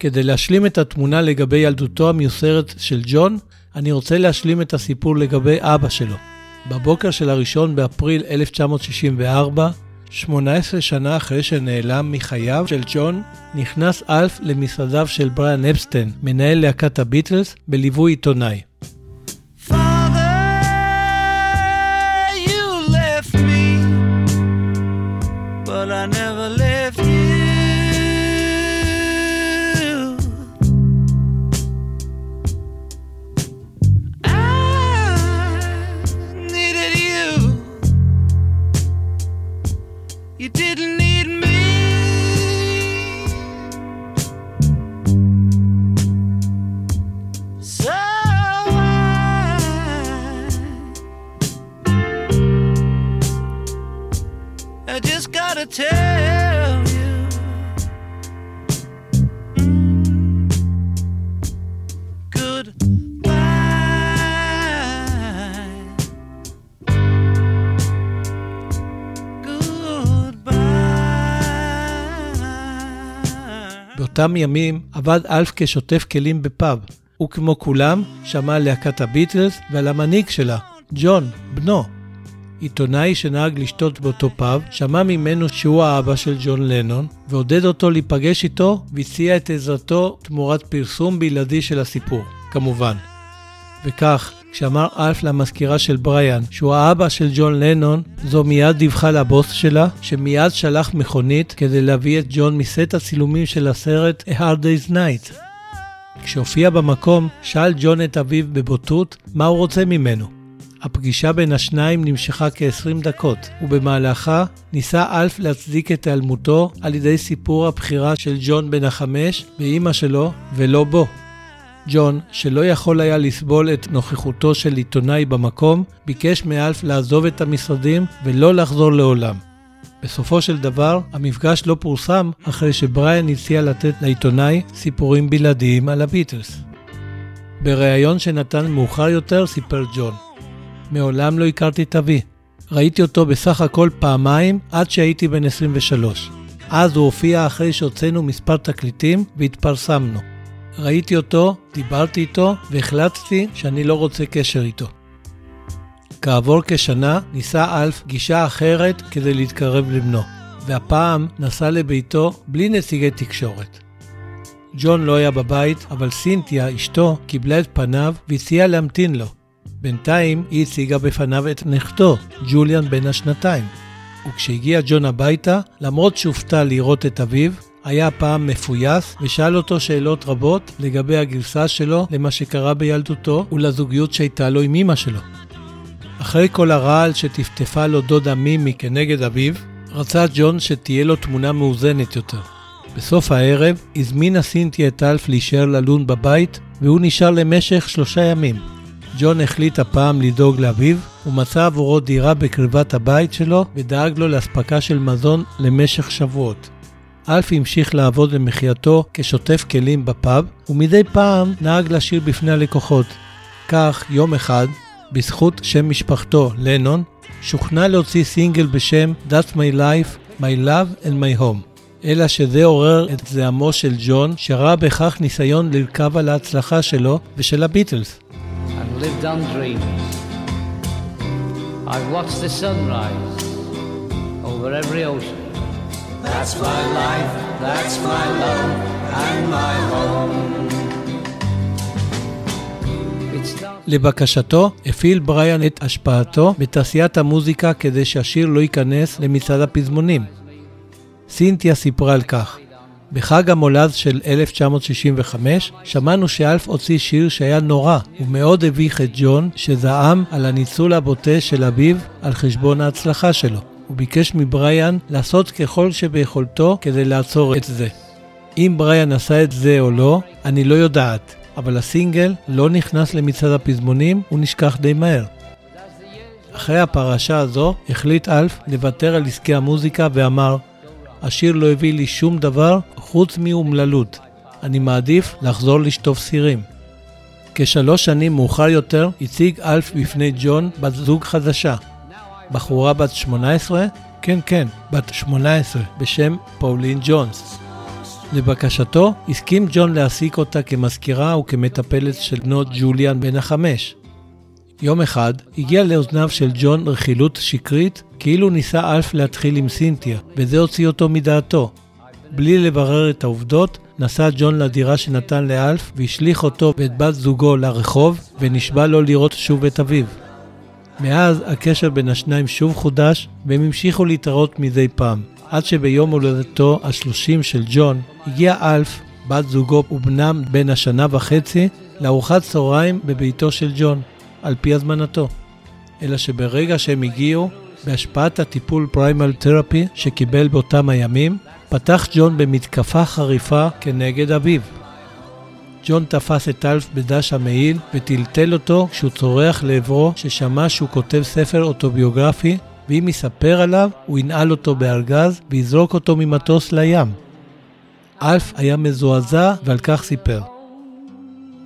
כדי להשלים את התמונה לגבי ילדותו המיוסרת של ג'ון, אני רוצה להשלים את הסיפור לגבי אבא שלו. בבוקר של הראשון באפריל 1964, 18 שנה אחרי שנעלם מחייו של ג'ון, נכנס אלף למשרדיו של בריאן אפסטיין, מנהל להקת הביטלס, בליווי עיתונאי. באותם ימים עבד אלף כשוטף כלים בפאב. הוא כמו כולם שמע על להקת הביטלס ועל המנהיג שלה, ג'ון, בנו. עיתונאי שנהג לשתות באותו פאב, שמע ממנו שהוא האבא של ג'ון לנון, ועודד אותו להיפגש איתו, והציע את עזרתו תמורת פרסום בלעדי של הסיפור, כמובן. וכך, כשאמר אלף למזכירה של בריאן שהוא האבא של ג'ון לנון, זו מיד דיווחה לבוס שלה, שמיד שלח מכונית כדי להביא את ג'ון מסט הצילומים של הסרט A Hard Day's Night. כשהופיע במקום, שאל ג'ון את אביו בבוטות מה הוא רוצה ממנו. הפגישה בין השניים נמשכה כ-20 דקות, ובמהלכה ניסה אלף להצדיק את היעלמותו על ידי סיפור הבחירה של ג'ון בן החמש באימא שלו, ולא בו. ג'ון, שלא יכול היה לסבול את נוכחותו של עיתונאי במקום, ביקש מאלף לעזוב את המשרדים ולא לחזור לעולם. בסופו של דבר, המפגש לא פורסם אחרי שבריאן הציע לתת לעיתונאי סיפורים בלעדיים על הביטלס. בריאיון שנתן מאוחר יותר סיפר ג'ון: מעולם לא הכרתי את אבי. ראיתי אותו בסך הכל פעמיים עד שהייתי בן 23. אז הוא הופיע אחרי שהוצאנו מספר תקליטים והתפרסמנו. ראיתי אותו, דיברתי איתו והחלטתי שאני לא רוצה קשר איתו. כעבור כשנה ניסה אלף גישה אחרת כדי להתקרב לבנו, והפעם נסע לביתו בלי נציגי תקשורת. ג'ון לא היה בבית, אבל סינתיה, אשתו, קיבלה את פניו והציעה להמתין לו. בינתיים היא הציגה בפניו את נכדו, ג'וליאן בן השנתיים. וכשהגיע ג'ון הביתה, למרות שהופתע לראות את אביו, היה הפעם מפויס ושאל אותו שאלות רבות לגבי הגרסה שלו למה שקרה בילדותו ולזוגיות שהייתה לו עם אמא שלו. אחרי כל הרעל שטפטפה לו דודה מימי כנגד אביו, רצה ג'ון שתהיה לו תמונה מאוזנת יותר. בסוף הערב הזמינה סינטי את אלף להישאר ללון בבית, והוא נשאר למשך שלושה ימים. ג'ון החליט הפעם לדאוג לאביו, ומצא עבורו דירה בקרבת הבית שלו, ודאג לו לאספקה של מזון למשך שבועות. אלף המשיך לעבוד למחייתו כשוטף כלים בפאב, ומדי פעם נהג לשיר בפני הלקוחות. כך, יום אחד, בזכות שם משפחתו, לנון, שוכנע להוציא סינגל בשם That's My Life, My Love and My Home. אלא שזה עורר את זעמו של ג'ון, שראה בכך ניסיון לרכב על ההצלחה שלו ושל הביטלס. I've watched the sunrise over every ocean. That's my life, that's my love, and my home. לבקשתו, הפעיל בריאן את השפעתו בתעשיית המוזיקה כדי שהשיר לא ייכנס למצעד הפזמונים. סינתיה סיפרה על כך. בחג המולד של 1965 שמענו שאלף הוציא שיר שהיה נורא ומאוד הביך את ג'ון שזעם על הניצול הבוטה של אביו על חשבון ההצלחה שלו. הוא ביקש מבריאן לעשות ככל שביכולתו כדי לעצור את זה. אם בריאן עשה את זה או לא, אני לא יודעת, אבל הסינגל לא נכנס למצעד הפזמונים, הוא נשכח די מהר. אחרי הפרשה הזו החליט אלף לוותר על עסקי המוזיקה ואמר השיר לא הביא לי שום דבר חוץ מאומללות. אני מעדיף לחזור לשטוף סירים. כשלוש שנים מאוחר יותר הציג אלף בפני ג'ון בת זוג חדשה. בחורה בת 18? כן, כן, בת 18, בשם פאולין ג'ונס. לבקשתו, הסכים ג'ון להעסיק אותה כמזכירה וכמטפלת של בנו ג'וליאן בן החמש. יום אחד הגיע לאוזניו של ג'ון רכילות שקרית כאילו ניסה אלף להתחיל עם סינתיה, וזה הוציא אותו מדעתו. בלי לברר את העובדות, נסע ג'ון לדירה שנתן לאלף והשליך אותו ואת בת זוגו לרחוב, ונשבע לו לראות שוב את אביו. מאז הקשר בין השניים שוב חודש, והם המשיכו להתראות מדי פעם, עד שביום הולדתו ה-30 של ג'ון, הגיע אלף, בת זוגו ובנם בן השנה וחצי, לארוחת צהריים בביתו של ג'ון, על פי הזמנתו. אלא שברגע שהם הגיעו, בהשפעת הטיפול פריימל תרפי שקיבל באותם הימים, פתח ג'ון במתקפה חריפה כנגד אביו. ג'ון תפס את אלף בדש המעיל וטלטל אותו כשהוא צורח לעברו ששמע שהוא כותב ספר אוטוביוגרפי ואם יספר עליו, הוא ינעל אותו בארגז ויזרוק אותו ממטוס לים. אלף היה מזועזע ועל כך סיפר.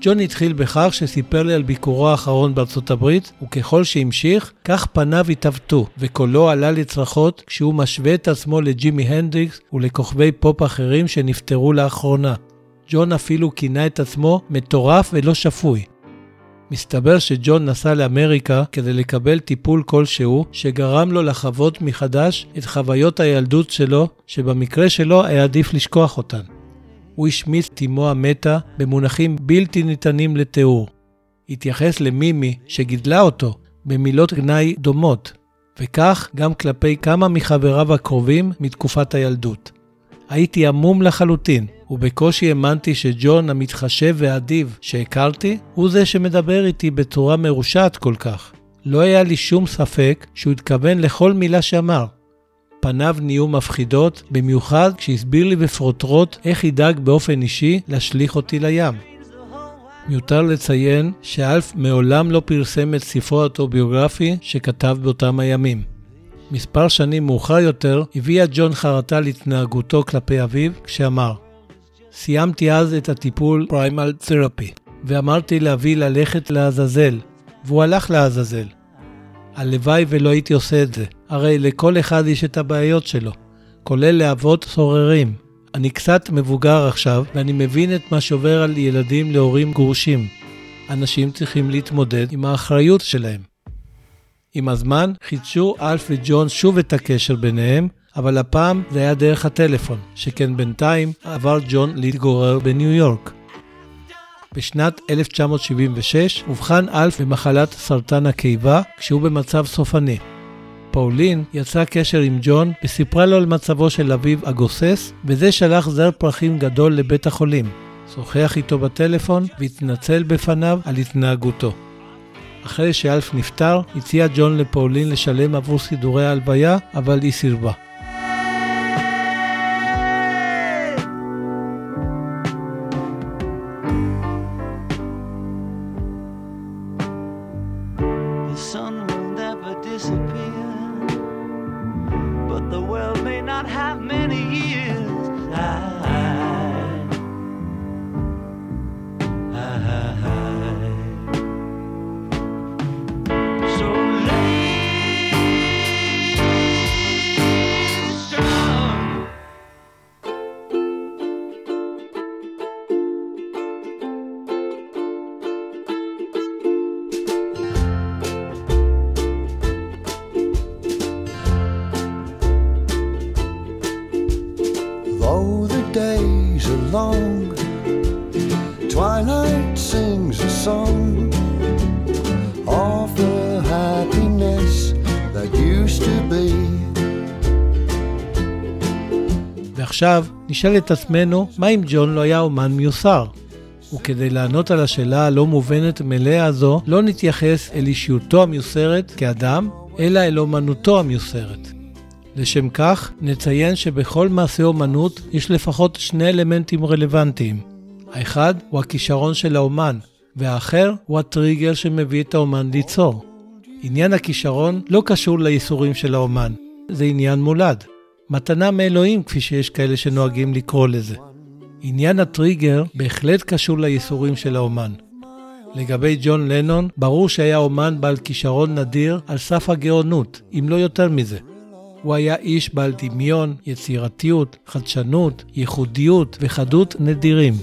ג'ון התחיל בכך שסיפר לי על ביקורו האחרון בארצות הברית, וככל שהמשיך, כך פניו התעוותו, וקולו עלה לצרחות כשהוא משווה את עצמו לג'ימי הנדריקס ולכוכבי פופ אחרים שנפטרו לאחרונה. ג'ון אפילו כינה את עצמו מטורף ולא שפוי. מסתבר שג'ון נסע לאמריקה כדי לקבל טיפול כלשהו שגרם לו לחוות מחדש את חוויות הילדות שלו, שבמקרה שלו היה עדיף לשכוח אותן. הוא השמיץ את אמו המתה במונחים בלתי ניתנים לתיאור. התייחס למימי, שגידלה אותו, במילות גנאי דומות, וכך גם כלפי כמה מחבריו הקרובים מתקופת הילדות. הייתי עמום לחלוטין, ובקושי האמנתי שג'ון המתחשב והאדיב שהכרתי, הוא זה שמדבר איתי בצורה מרושעת כל כך. לא היה לי שום ספק שהוא התכוון לכל מילה שאמר. פניו נהיו מפחידות, במיוחד כשהסביר לי בפרוטרוט איך ידאג באופן אישי להשליך אותי לים. מיותר לציין שאלף מעולם לא פרסם את ספרו האוטוביוגרפי שכתב באותם הימים. מספר שנים מאוחר יותר הביאה ג'ון חרטה להתנהגותו כלפי אביו כשאמר סיימתי אז את הטיפול פריימל תרפי ואמרתי לאבי ללכת לעזאזל והוא הלך לעזאזל. הלוואי ולא הייתי עושה את זה, הרי לכל אחד יש את הבעיות שלו, כולל לאבות סוררים. אני קצת מבוגר עכשיו, ואני מבין את מה שעובר על ילדים להורים גרושים. אנשים צריכים להתמודד עם האחריות שלהם. עם הזמן חידשו אלף וג'ון שוב את הקשר ביניהם, אבל הפעם זה היה דרך הטלפון, שכן בינתיים עבר ג'ון להתגורר בניו יורק. בשנת 1976 אובחן אלף במחלת סרטן הקיבה כשהוא במצב סופני. פאולין יצרה קשר עם ג'ון וסיפרה לו על מצבו של אביו הגוסס, וזה שלח זר פרחים גדול לבית החולים. שוחח איתו בטלפון והתנצל בפניו על התנהגותו. אחרי שאלף נפטר, הציע ג'ון לפאולין לשלם עבור סידורי ההלוויה, אבל היא סירבה. Long, twilight sings a song of the happiness that used to be. ועכשיו נשאל את עצמנו, מה אם ג'ון לא היה אומן מיוסר? וכדי לענות על השאלה הלא מובנת מאליה הזו, לא נתייחס אל אישיותו המיוסרת כאדם, אלא אל אומנותו המיוסרת. לשם כך, נציין שבכל מעשה אומנות יש לפחות שני אלמנטים רלוונטיים. האחד הוא הכישרון של האומן, והאחר הוא הטריגר שמביא את האומן ליצור. עניין הכישרון לא קשור לייסורים של האומן, זה עניין מולד. מתנה מאלוהים, כפי שיש כאלה שנוהגים לקרוא לזה. עניין הטריגר בהחלט קשור לייסורים של האומן. לגבי ג'ון לנון, ברור שהיה אומן בעל כישרון נדיר על סף הגאונות, אם לא יותר מזה. הוא היה איש בעל דמיון, יצירתיות, חדשנות, ייחודיות וחדות נדירים.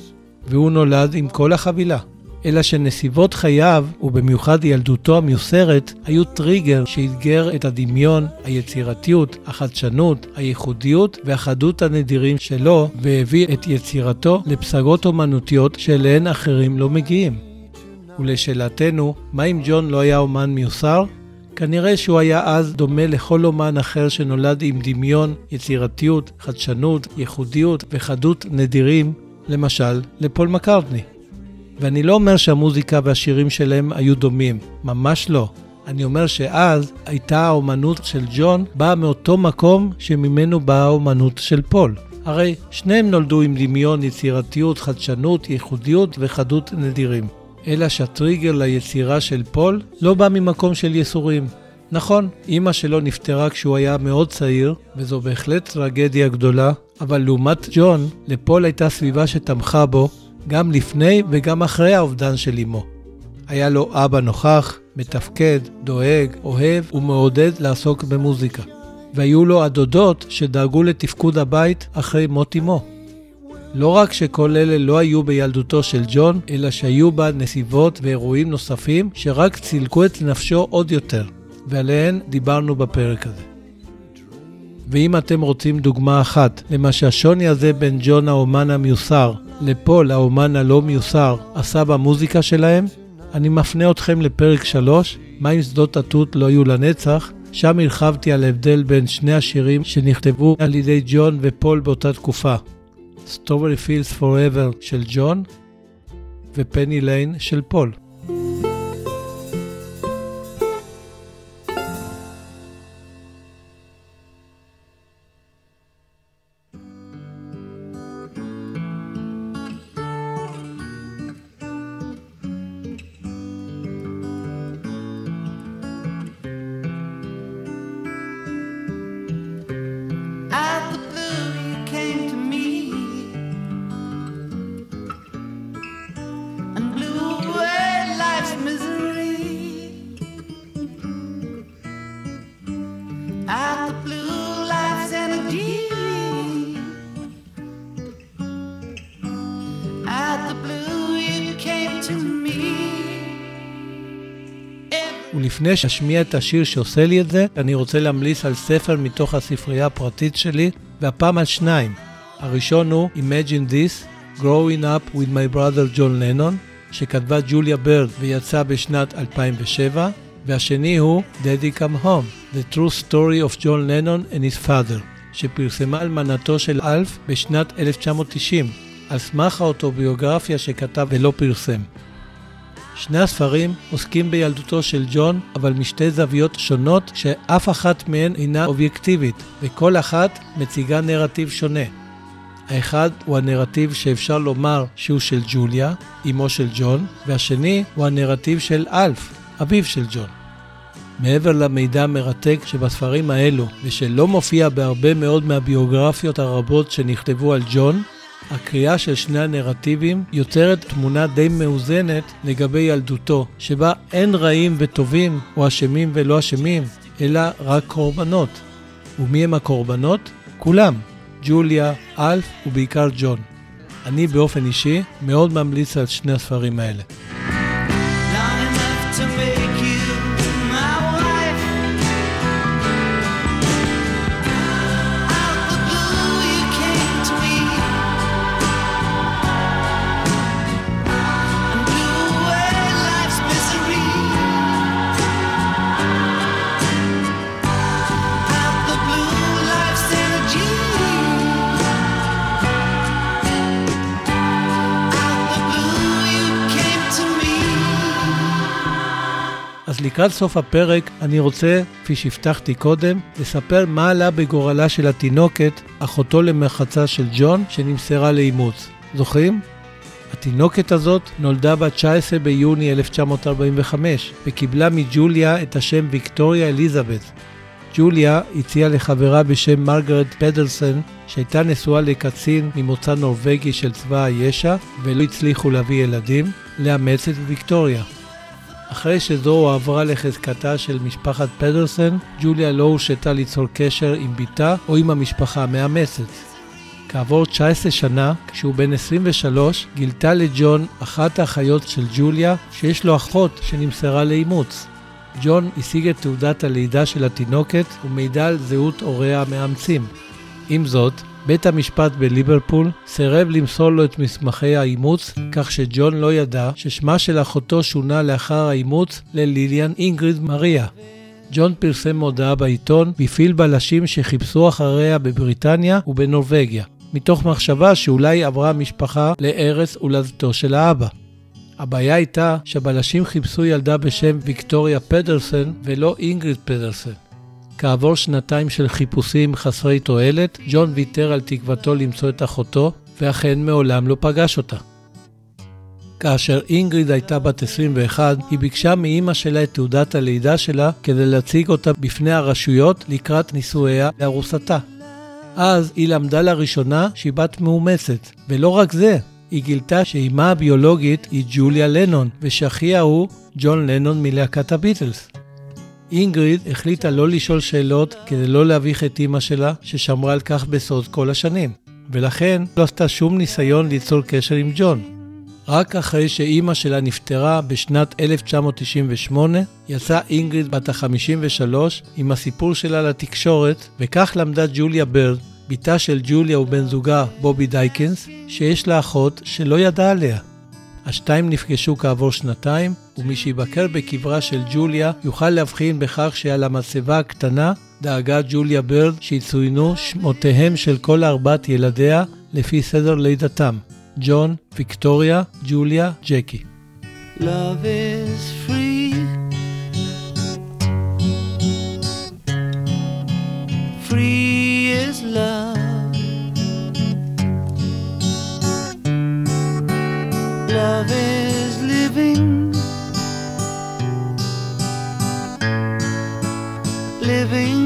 והוא נולד עם כל החבילה. אלא שנסיבות חייו, ובמיוחד ילדותו המיוסרת, היו טריגר שאתגר את הדמיון, היצירתיות, החדשנות, הייחודיות והחדות הנדירים שלו, והביא את יצירתו לפסגות אומנותיות שאליהן אחרים לא מגיעים. ולשאלתנו, מה אם ג'ון לא היה אומן מיוסר? כנראה שהוא היה אז דומה לכל אומן אחר שנולד עם דמיון, יצירתיות, חדשנות, ייחודיות וחדות נדירים, למשל לפול מקארטני. ואני לא אומר שהמוזיקה והשירים שלהם היו דומים, ממש לא. אני אומר שאז הייתה האומנות של ג'ון באה מאותו מקום שממנו באה האומנות של פול. הרי שניהם נולדו עם דמיון, יצירתיות, חדשנות, ייחודיות וחדות נדירים. אלא שהטריגר ליצירה של פול לא בא ממקום של ייסורים. נכון, אימא שלו נפטרה כשהוא היה מאוד צעיר, וזו בהחלט טרגדיה גדולה, אבל לעומת ג'ון, לפול הייתה סביבה שתמכה בו, גם לפני וגם אחרי האובדן של אמו. היה לו אבא נוכח, מתפקד, דואג, אוהב ומעודד לעסוק במוזיקה. והיו לו הדודות שדאגו לתפקוד הבית אחרי מות אמו. לא רק שכל אלה לא היו בילדותו של ג'ון, אלא שהיו בה נסיבות ואירועים נוספים שרק צילקו את נפשו עוד יותר, ועליהן דיברנו בפרק הזה. ואם אתם רוצים דוגמה אחת למה שהשוני הזה בין ג'ון האומן המיוסר לפול האומן הלא מיוסר עשה במוזיקה שלהם, אני מפנה אתכם לפרק 3, מה אם שדות התות לא יהיו לנצח, שם הרחבתי על ההבדל בין שני השירים שנכתבו על ידי ג'ון ופול באותה תקופה. Strawberry Fields Forever של ג'ון ופני ליין של פול. ולפני שאשמיע את השיר שעושה לי את זה, אני רוצה להמליץ על ספר מתוך הספרייה הפרטית שלי, והפעם על שניים. הראשון הוא Imagine This, Growing Up with My Brother John Lennon, שכתבה ג'וליה ברד ויצא בשנת 2007, והשני הוא Daddy Come Home, The True Story of John Lennon and His Father, שפרסמה אלמנתו של אלף בשנת 1990, על סמך האוטוביוגרפיה שכתב ולא פרסם. שני הספרים עוסקים בילדותו של ג'ון, אבל משתי זוויות שונות שאף אחת מהן אינה אובייקטיבית, וכל אחת מציגה נרטיב שונה. האחד הוא הנרטיב שאפשר לומר שהוא של ג'וליה, אמו של ג'ון, והשני הוא הנרטיב של אלף, אביו של ג'ון. מעבר למידע המרתק שבספרים האלו, ושלא מופיע בהרבה מאוד מהביוגרפיות הרבות שנכתבו על ג'ון, הקריאה של שני הנרטיבים יוצרת תמונה די מאוזנת לגבי ילדותו, שבה אין רעים וטובים, או אשמים ולא אשמים, אלא רק קורבנות. ומי הם הקורבנות? כולם. ג'וליה, אלף ובעיקר ג'ון. אני באופן אישי מאוד ממליץ על שני הספרים האלה. לקראת סוף הפרק אני רוצה, כפי שהבטחתי קודם, לספר מה עלה בגורלה של התינוקת, אחותו למחצה של ג'ון, שנמסרה לאימוץ. זוכרים? התינוקת הזאת נולדה ב-19 ביוני 1945 וקיבלה מג'וליה את השם ויקטוריה אליזבת. ג'וליה הציעה לחברה בשם מרגרט פדרסון, שהייתה נשואה לקצין ממוצא נורבגי של צבא הישע ולא הצליחו להביא ילדים, לאמץ את ויקטוריה. אחרי שזו הועברה לחזקתה של משפחת פדרסון, ג'וליה לא הורשתה ליצור קשר עם בתה או עם המשפחה המאמצת. כעבור 19 שנה, כשהוא בן 23, גילתה לג'ון אחת האחיות של ג'וליה שיש לו אחות שנמסרה לאימוץ. ג'ון השיג את תעודת הלידה של התינוקת ומידע על זהות הוריה המאמצים. עם זאת, בית המשפט בליברפול סירב למסור לו את מסמכי האימוץ, כך שג'ון לא ידע ששמה של אחותו שונה לאחר האימוץ לליליאן אינגריד מריה. ג'ון פרסם מודעה בעיתון והפעיל בלשים שחיפשו אחריה בבריטניה ובנורבגיה, מתוך מחשבה שאולי עברה המשפחה לארץ הולדתו של האבא. הבעיה הייתה שהבלשים חיפשו ילדה בשם ויקטוריה פדרסון ולא אינגריד פדרסון. כעבור שנתיים של חיפושים חסרי תועלת, ג'ון ויתר על תקוותו למצוא את אחותו, ואכן מעולם לא פגש אותה. כאשר אינגריד הייתה בת 21, היא ביקשה מאימא שלה את תעודת הלידה שלה כדי להציג אותה בפני הרשויות לקראת נישואיה לארוסתה. אז היא למדה לראשונה שהיא בת מאומצת, ולא רק זה, היא גילתה שאימה הביולוגית היא ג'וליה לנון, ושאחיה הוא ג'ון לנון מלהקת הביטלס. אינגריד החליטה לא לשאול שאלות כדי לא להביך את אימא שלה, ששמרה על כך בסוד כל השנים, ולכן לא עשתה שום ניסיון ליצור קשר עם ג'ון. רק אחרי שאימא שלה נפטרה בשנת 1998, יצאה אינגריד בת ה-53 עם הסיפור שלה לתקשורת, וכך למדה ג'וליה ברד, בתה של ג'וליה ובן זוגה בובי דייקנס, שיש לה אחות שלא ידעה עליה. השתיים נפגשו כעבור שנתיים, ומי שיבקר בקברה של ג'וליה יוכל להבחין בכך שעל המצבה הקטנה דאגה ג'וליה ברד שיצוינו שמותיהם של כל ארבעת ילדיה לפי סדר לידתם ג'ון, ויקטוריה, ג'וליה, ג'קי. Love is free. Free is love. Love is living. Living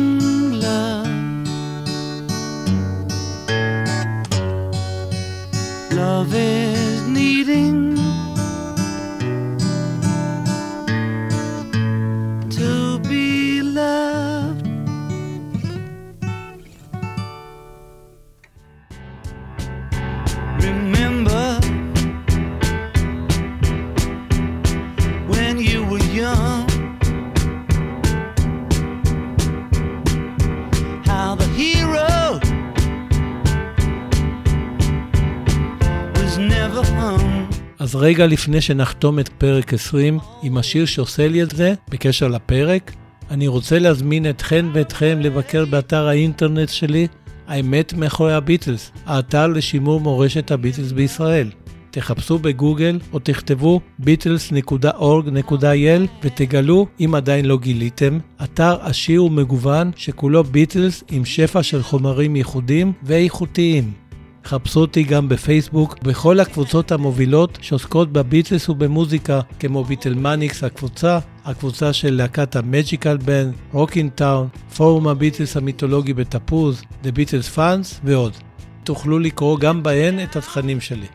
אז רגע לפני שנחתום את פרק 20 עם השיר שעושה לי את זה, בקשר לפרק, אני רוצה להזמין אתכן ואתכם לבקר באתר האינטרנט שלי, האמת מאחורי הביטלס, האתר לשימור מורשת הביטלס בישראל. תחפשו בגוגל או תכתבו beatles.org.il ותגלו, אם עדיין לא גיליתם, אתר עשיר ומגוון שכולו ביטלס עם שפע של חומרים ייחודיים ואיכותיים. חפשו אותי גם בפייסבוק, בכל הקבוצות המובילות שעוסקות בביטלס ובמוזיקה, כמו ביטלמניקס הקבוצה, הקבוצה של להקת ה Magical Band, Rocking Town, פורום הביטלס המיתולוגי בתפוז, The Beatles Fans ועוד. תוכלו לקרוא גם בהן את התכנים שלי.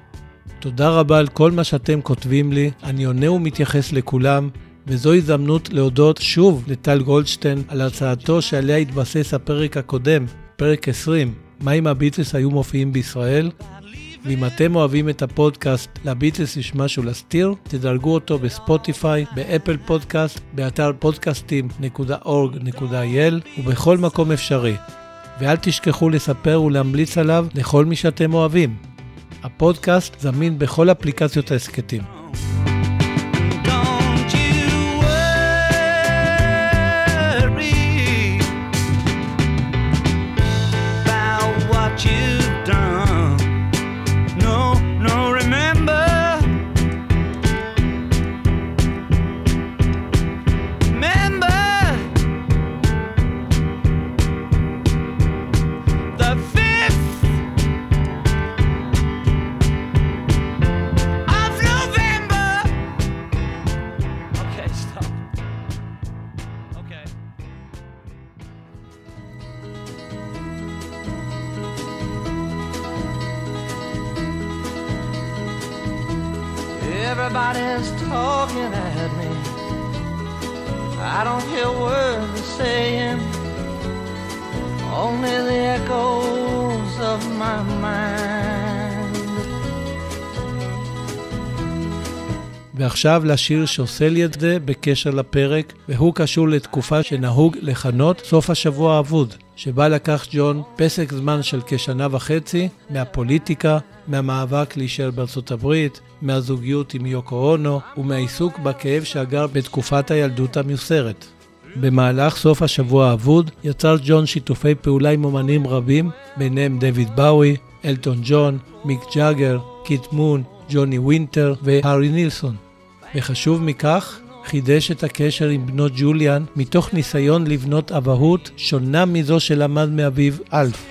תודה רבה על כל מה שאתם כותבים לי, אני עונה ומתייחס לכולם, וזו הזדמנות להודות שוב לטל גולדשטיין על הצעתו שעליה התבסס הפרק הקודם, פרק 20, מה אם הביטלס היו מופיעים בישראל? ואם אתם אוהבים את הפודקאסט לביטלס יש משהו להסתיר, תדרגו אותו בספוטיפיי, באפל פודקאסט, באתר podcastim.org.il ובכל מקום אפשרי. ואל תשכחו לספר ולהמליץ עליו לכל מי שאתם אוהבים. הפודקאסט זמין בכל אפליקציות ההסכתים. ועכשיו לשיר שעושה לי את זה בקשר לפרק, והוא קשור לתקופה שנהוג לכנות סוף השבוע האבוד, שבה לקח ג'ון פסק זמן של כשנה וחצי מהפוליטיקה, מהמאבק להישאר בארצות הברית, מהזוגיות עם יוקו אונו ומהעיסוק בכאב שאגר בתקופת הילדות המיוסרת. במהלך סוף השבוע האבוד יצר ג'ון שיתופי פעולה עם אומנים רבים, ביניהם דויד באוי, אלטון ג'ון, מיק ג'אגר, קיט מון, ג'וני וינטר והארי נילסון. וחשוב מכך, חידש את הקשר עם בנו ג'וליאן מתוך ניסיון לבנות אבהות שונה מזו שלמד מאביו אלף.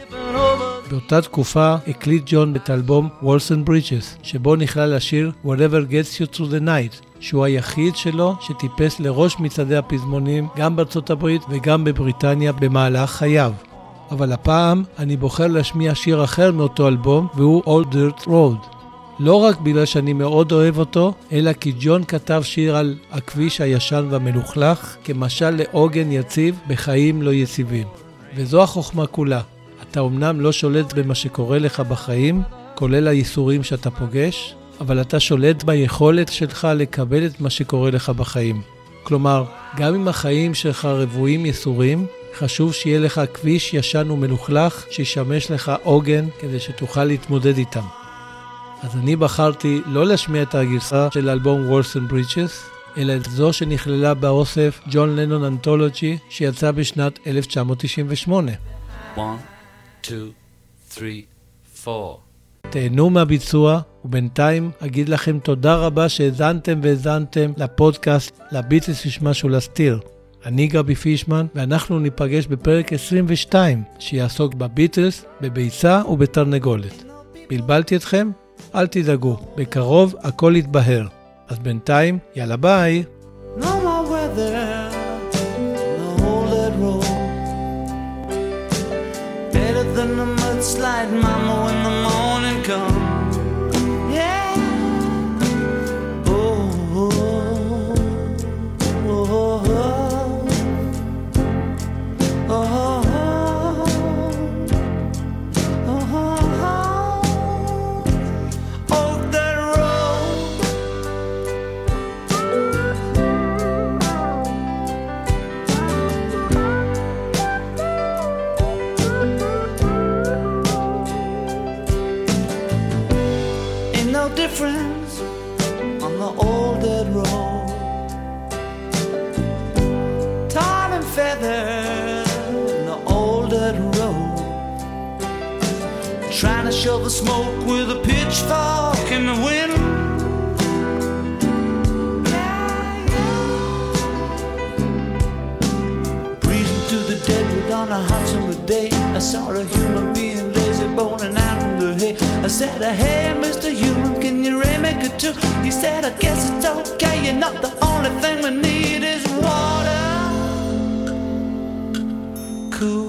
באותה תקופה הקליט ג'ון את אלבום Walls and Bridges, שבו נכלל השיר Whatever Gets You Through the Night, שהוא היחיד שלו שטיפס לראש מצעדי הפזמונים גם בארצות הברית וגם בבריטניה במהלך חייו. אבל הפעם אני בוחר להשמיע שיר אחר מאותו אלבום, והוא Old Dirt Road. לא רק בגלל שאני מאוד אוהב אותו, אלא כי ג'ון כתב שיר על הכביש הישן והמלוכלך, כמשל לעוגן יציב בחיים לא יציבים. וזו החוכמה כולה. אתה אמנם לא שולט במה שקורה לך בחיים, כולל הייסורים שאתה פוגש, אבל אתה שולט ביכולת שלך לקבל את מה שקורה לך בחיים. כלומר, גם אם החיים שלך רבועים ייסורים, חשוב שיהיה לך כביש ישן ומלוכלך שישמש לך עוגן כדי שתוכל להתמודד איתם. אז אני בחרתי לא להשמיע את הגרסה של אלבום וולסון ברידג'ס, אלא את זו שנכללה באוסף ג'ון לנון אנתולוגי שיצא בשנת 1998. One, two, three, four. תהנו מהביצוע, ובינתיים אגיד לכם תודה רבה שהאזנתם והאזנתם לפודקאסט לביטלס יש משהו להסתיר. אני גבי פישמן, ואנחנו ניפגש בפרק 22, שיעסוק בביטלס, בביצה ובתרנגולת. בלבלתי אתכם? אל תדאגו, בקרוב הכל יתבהר. אז בינתיים, יאללה ביי! Shovel the smoke with a pitchfork in the wind. Breathing through the deadwood on a hot summer day. I saw a human being lazy boning out in the hay. I said, uh, Hey, Mr. Human, can you rain make it too? He said, I guess it's okay. You're not the only thing we need is water. Cool.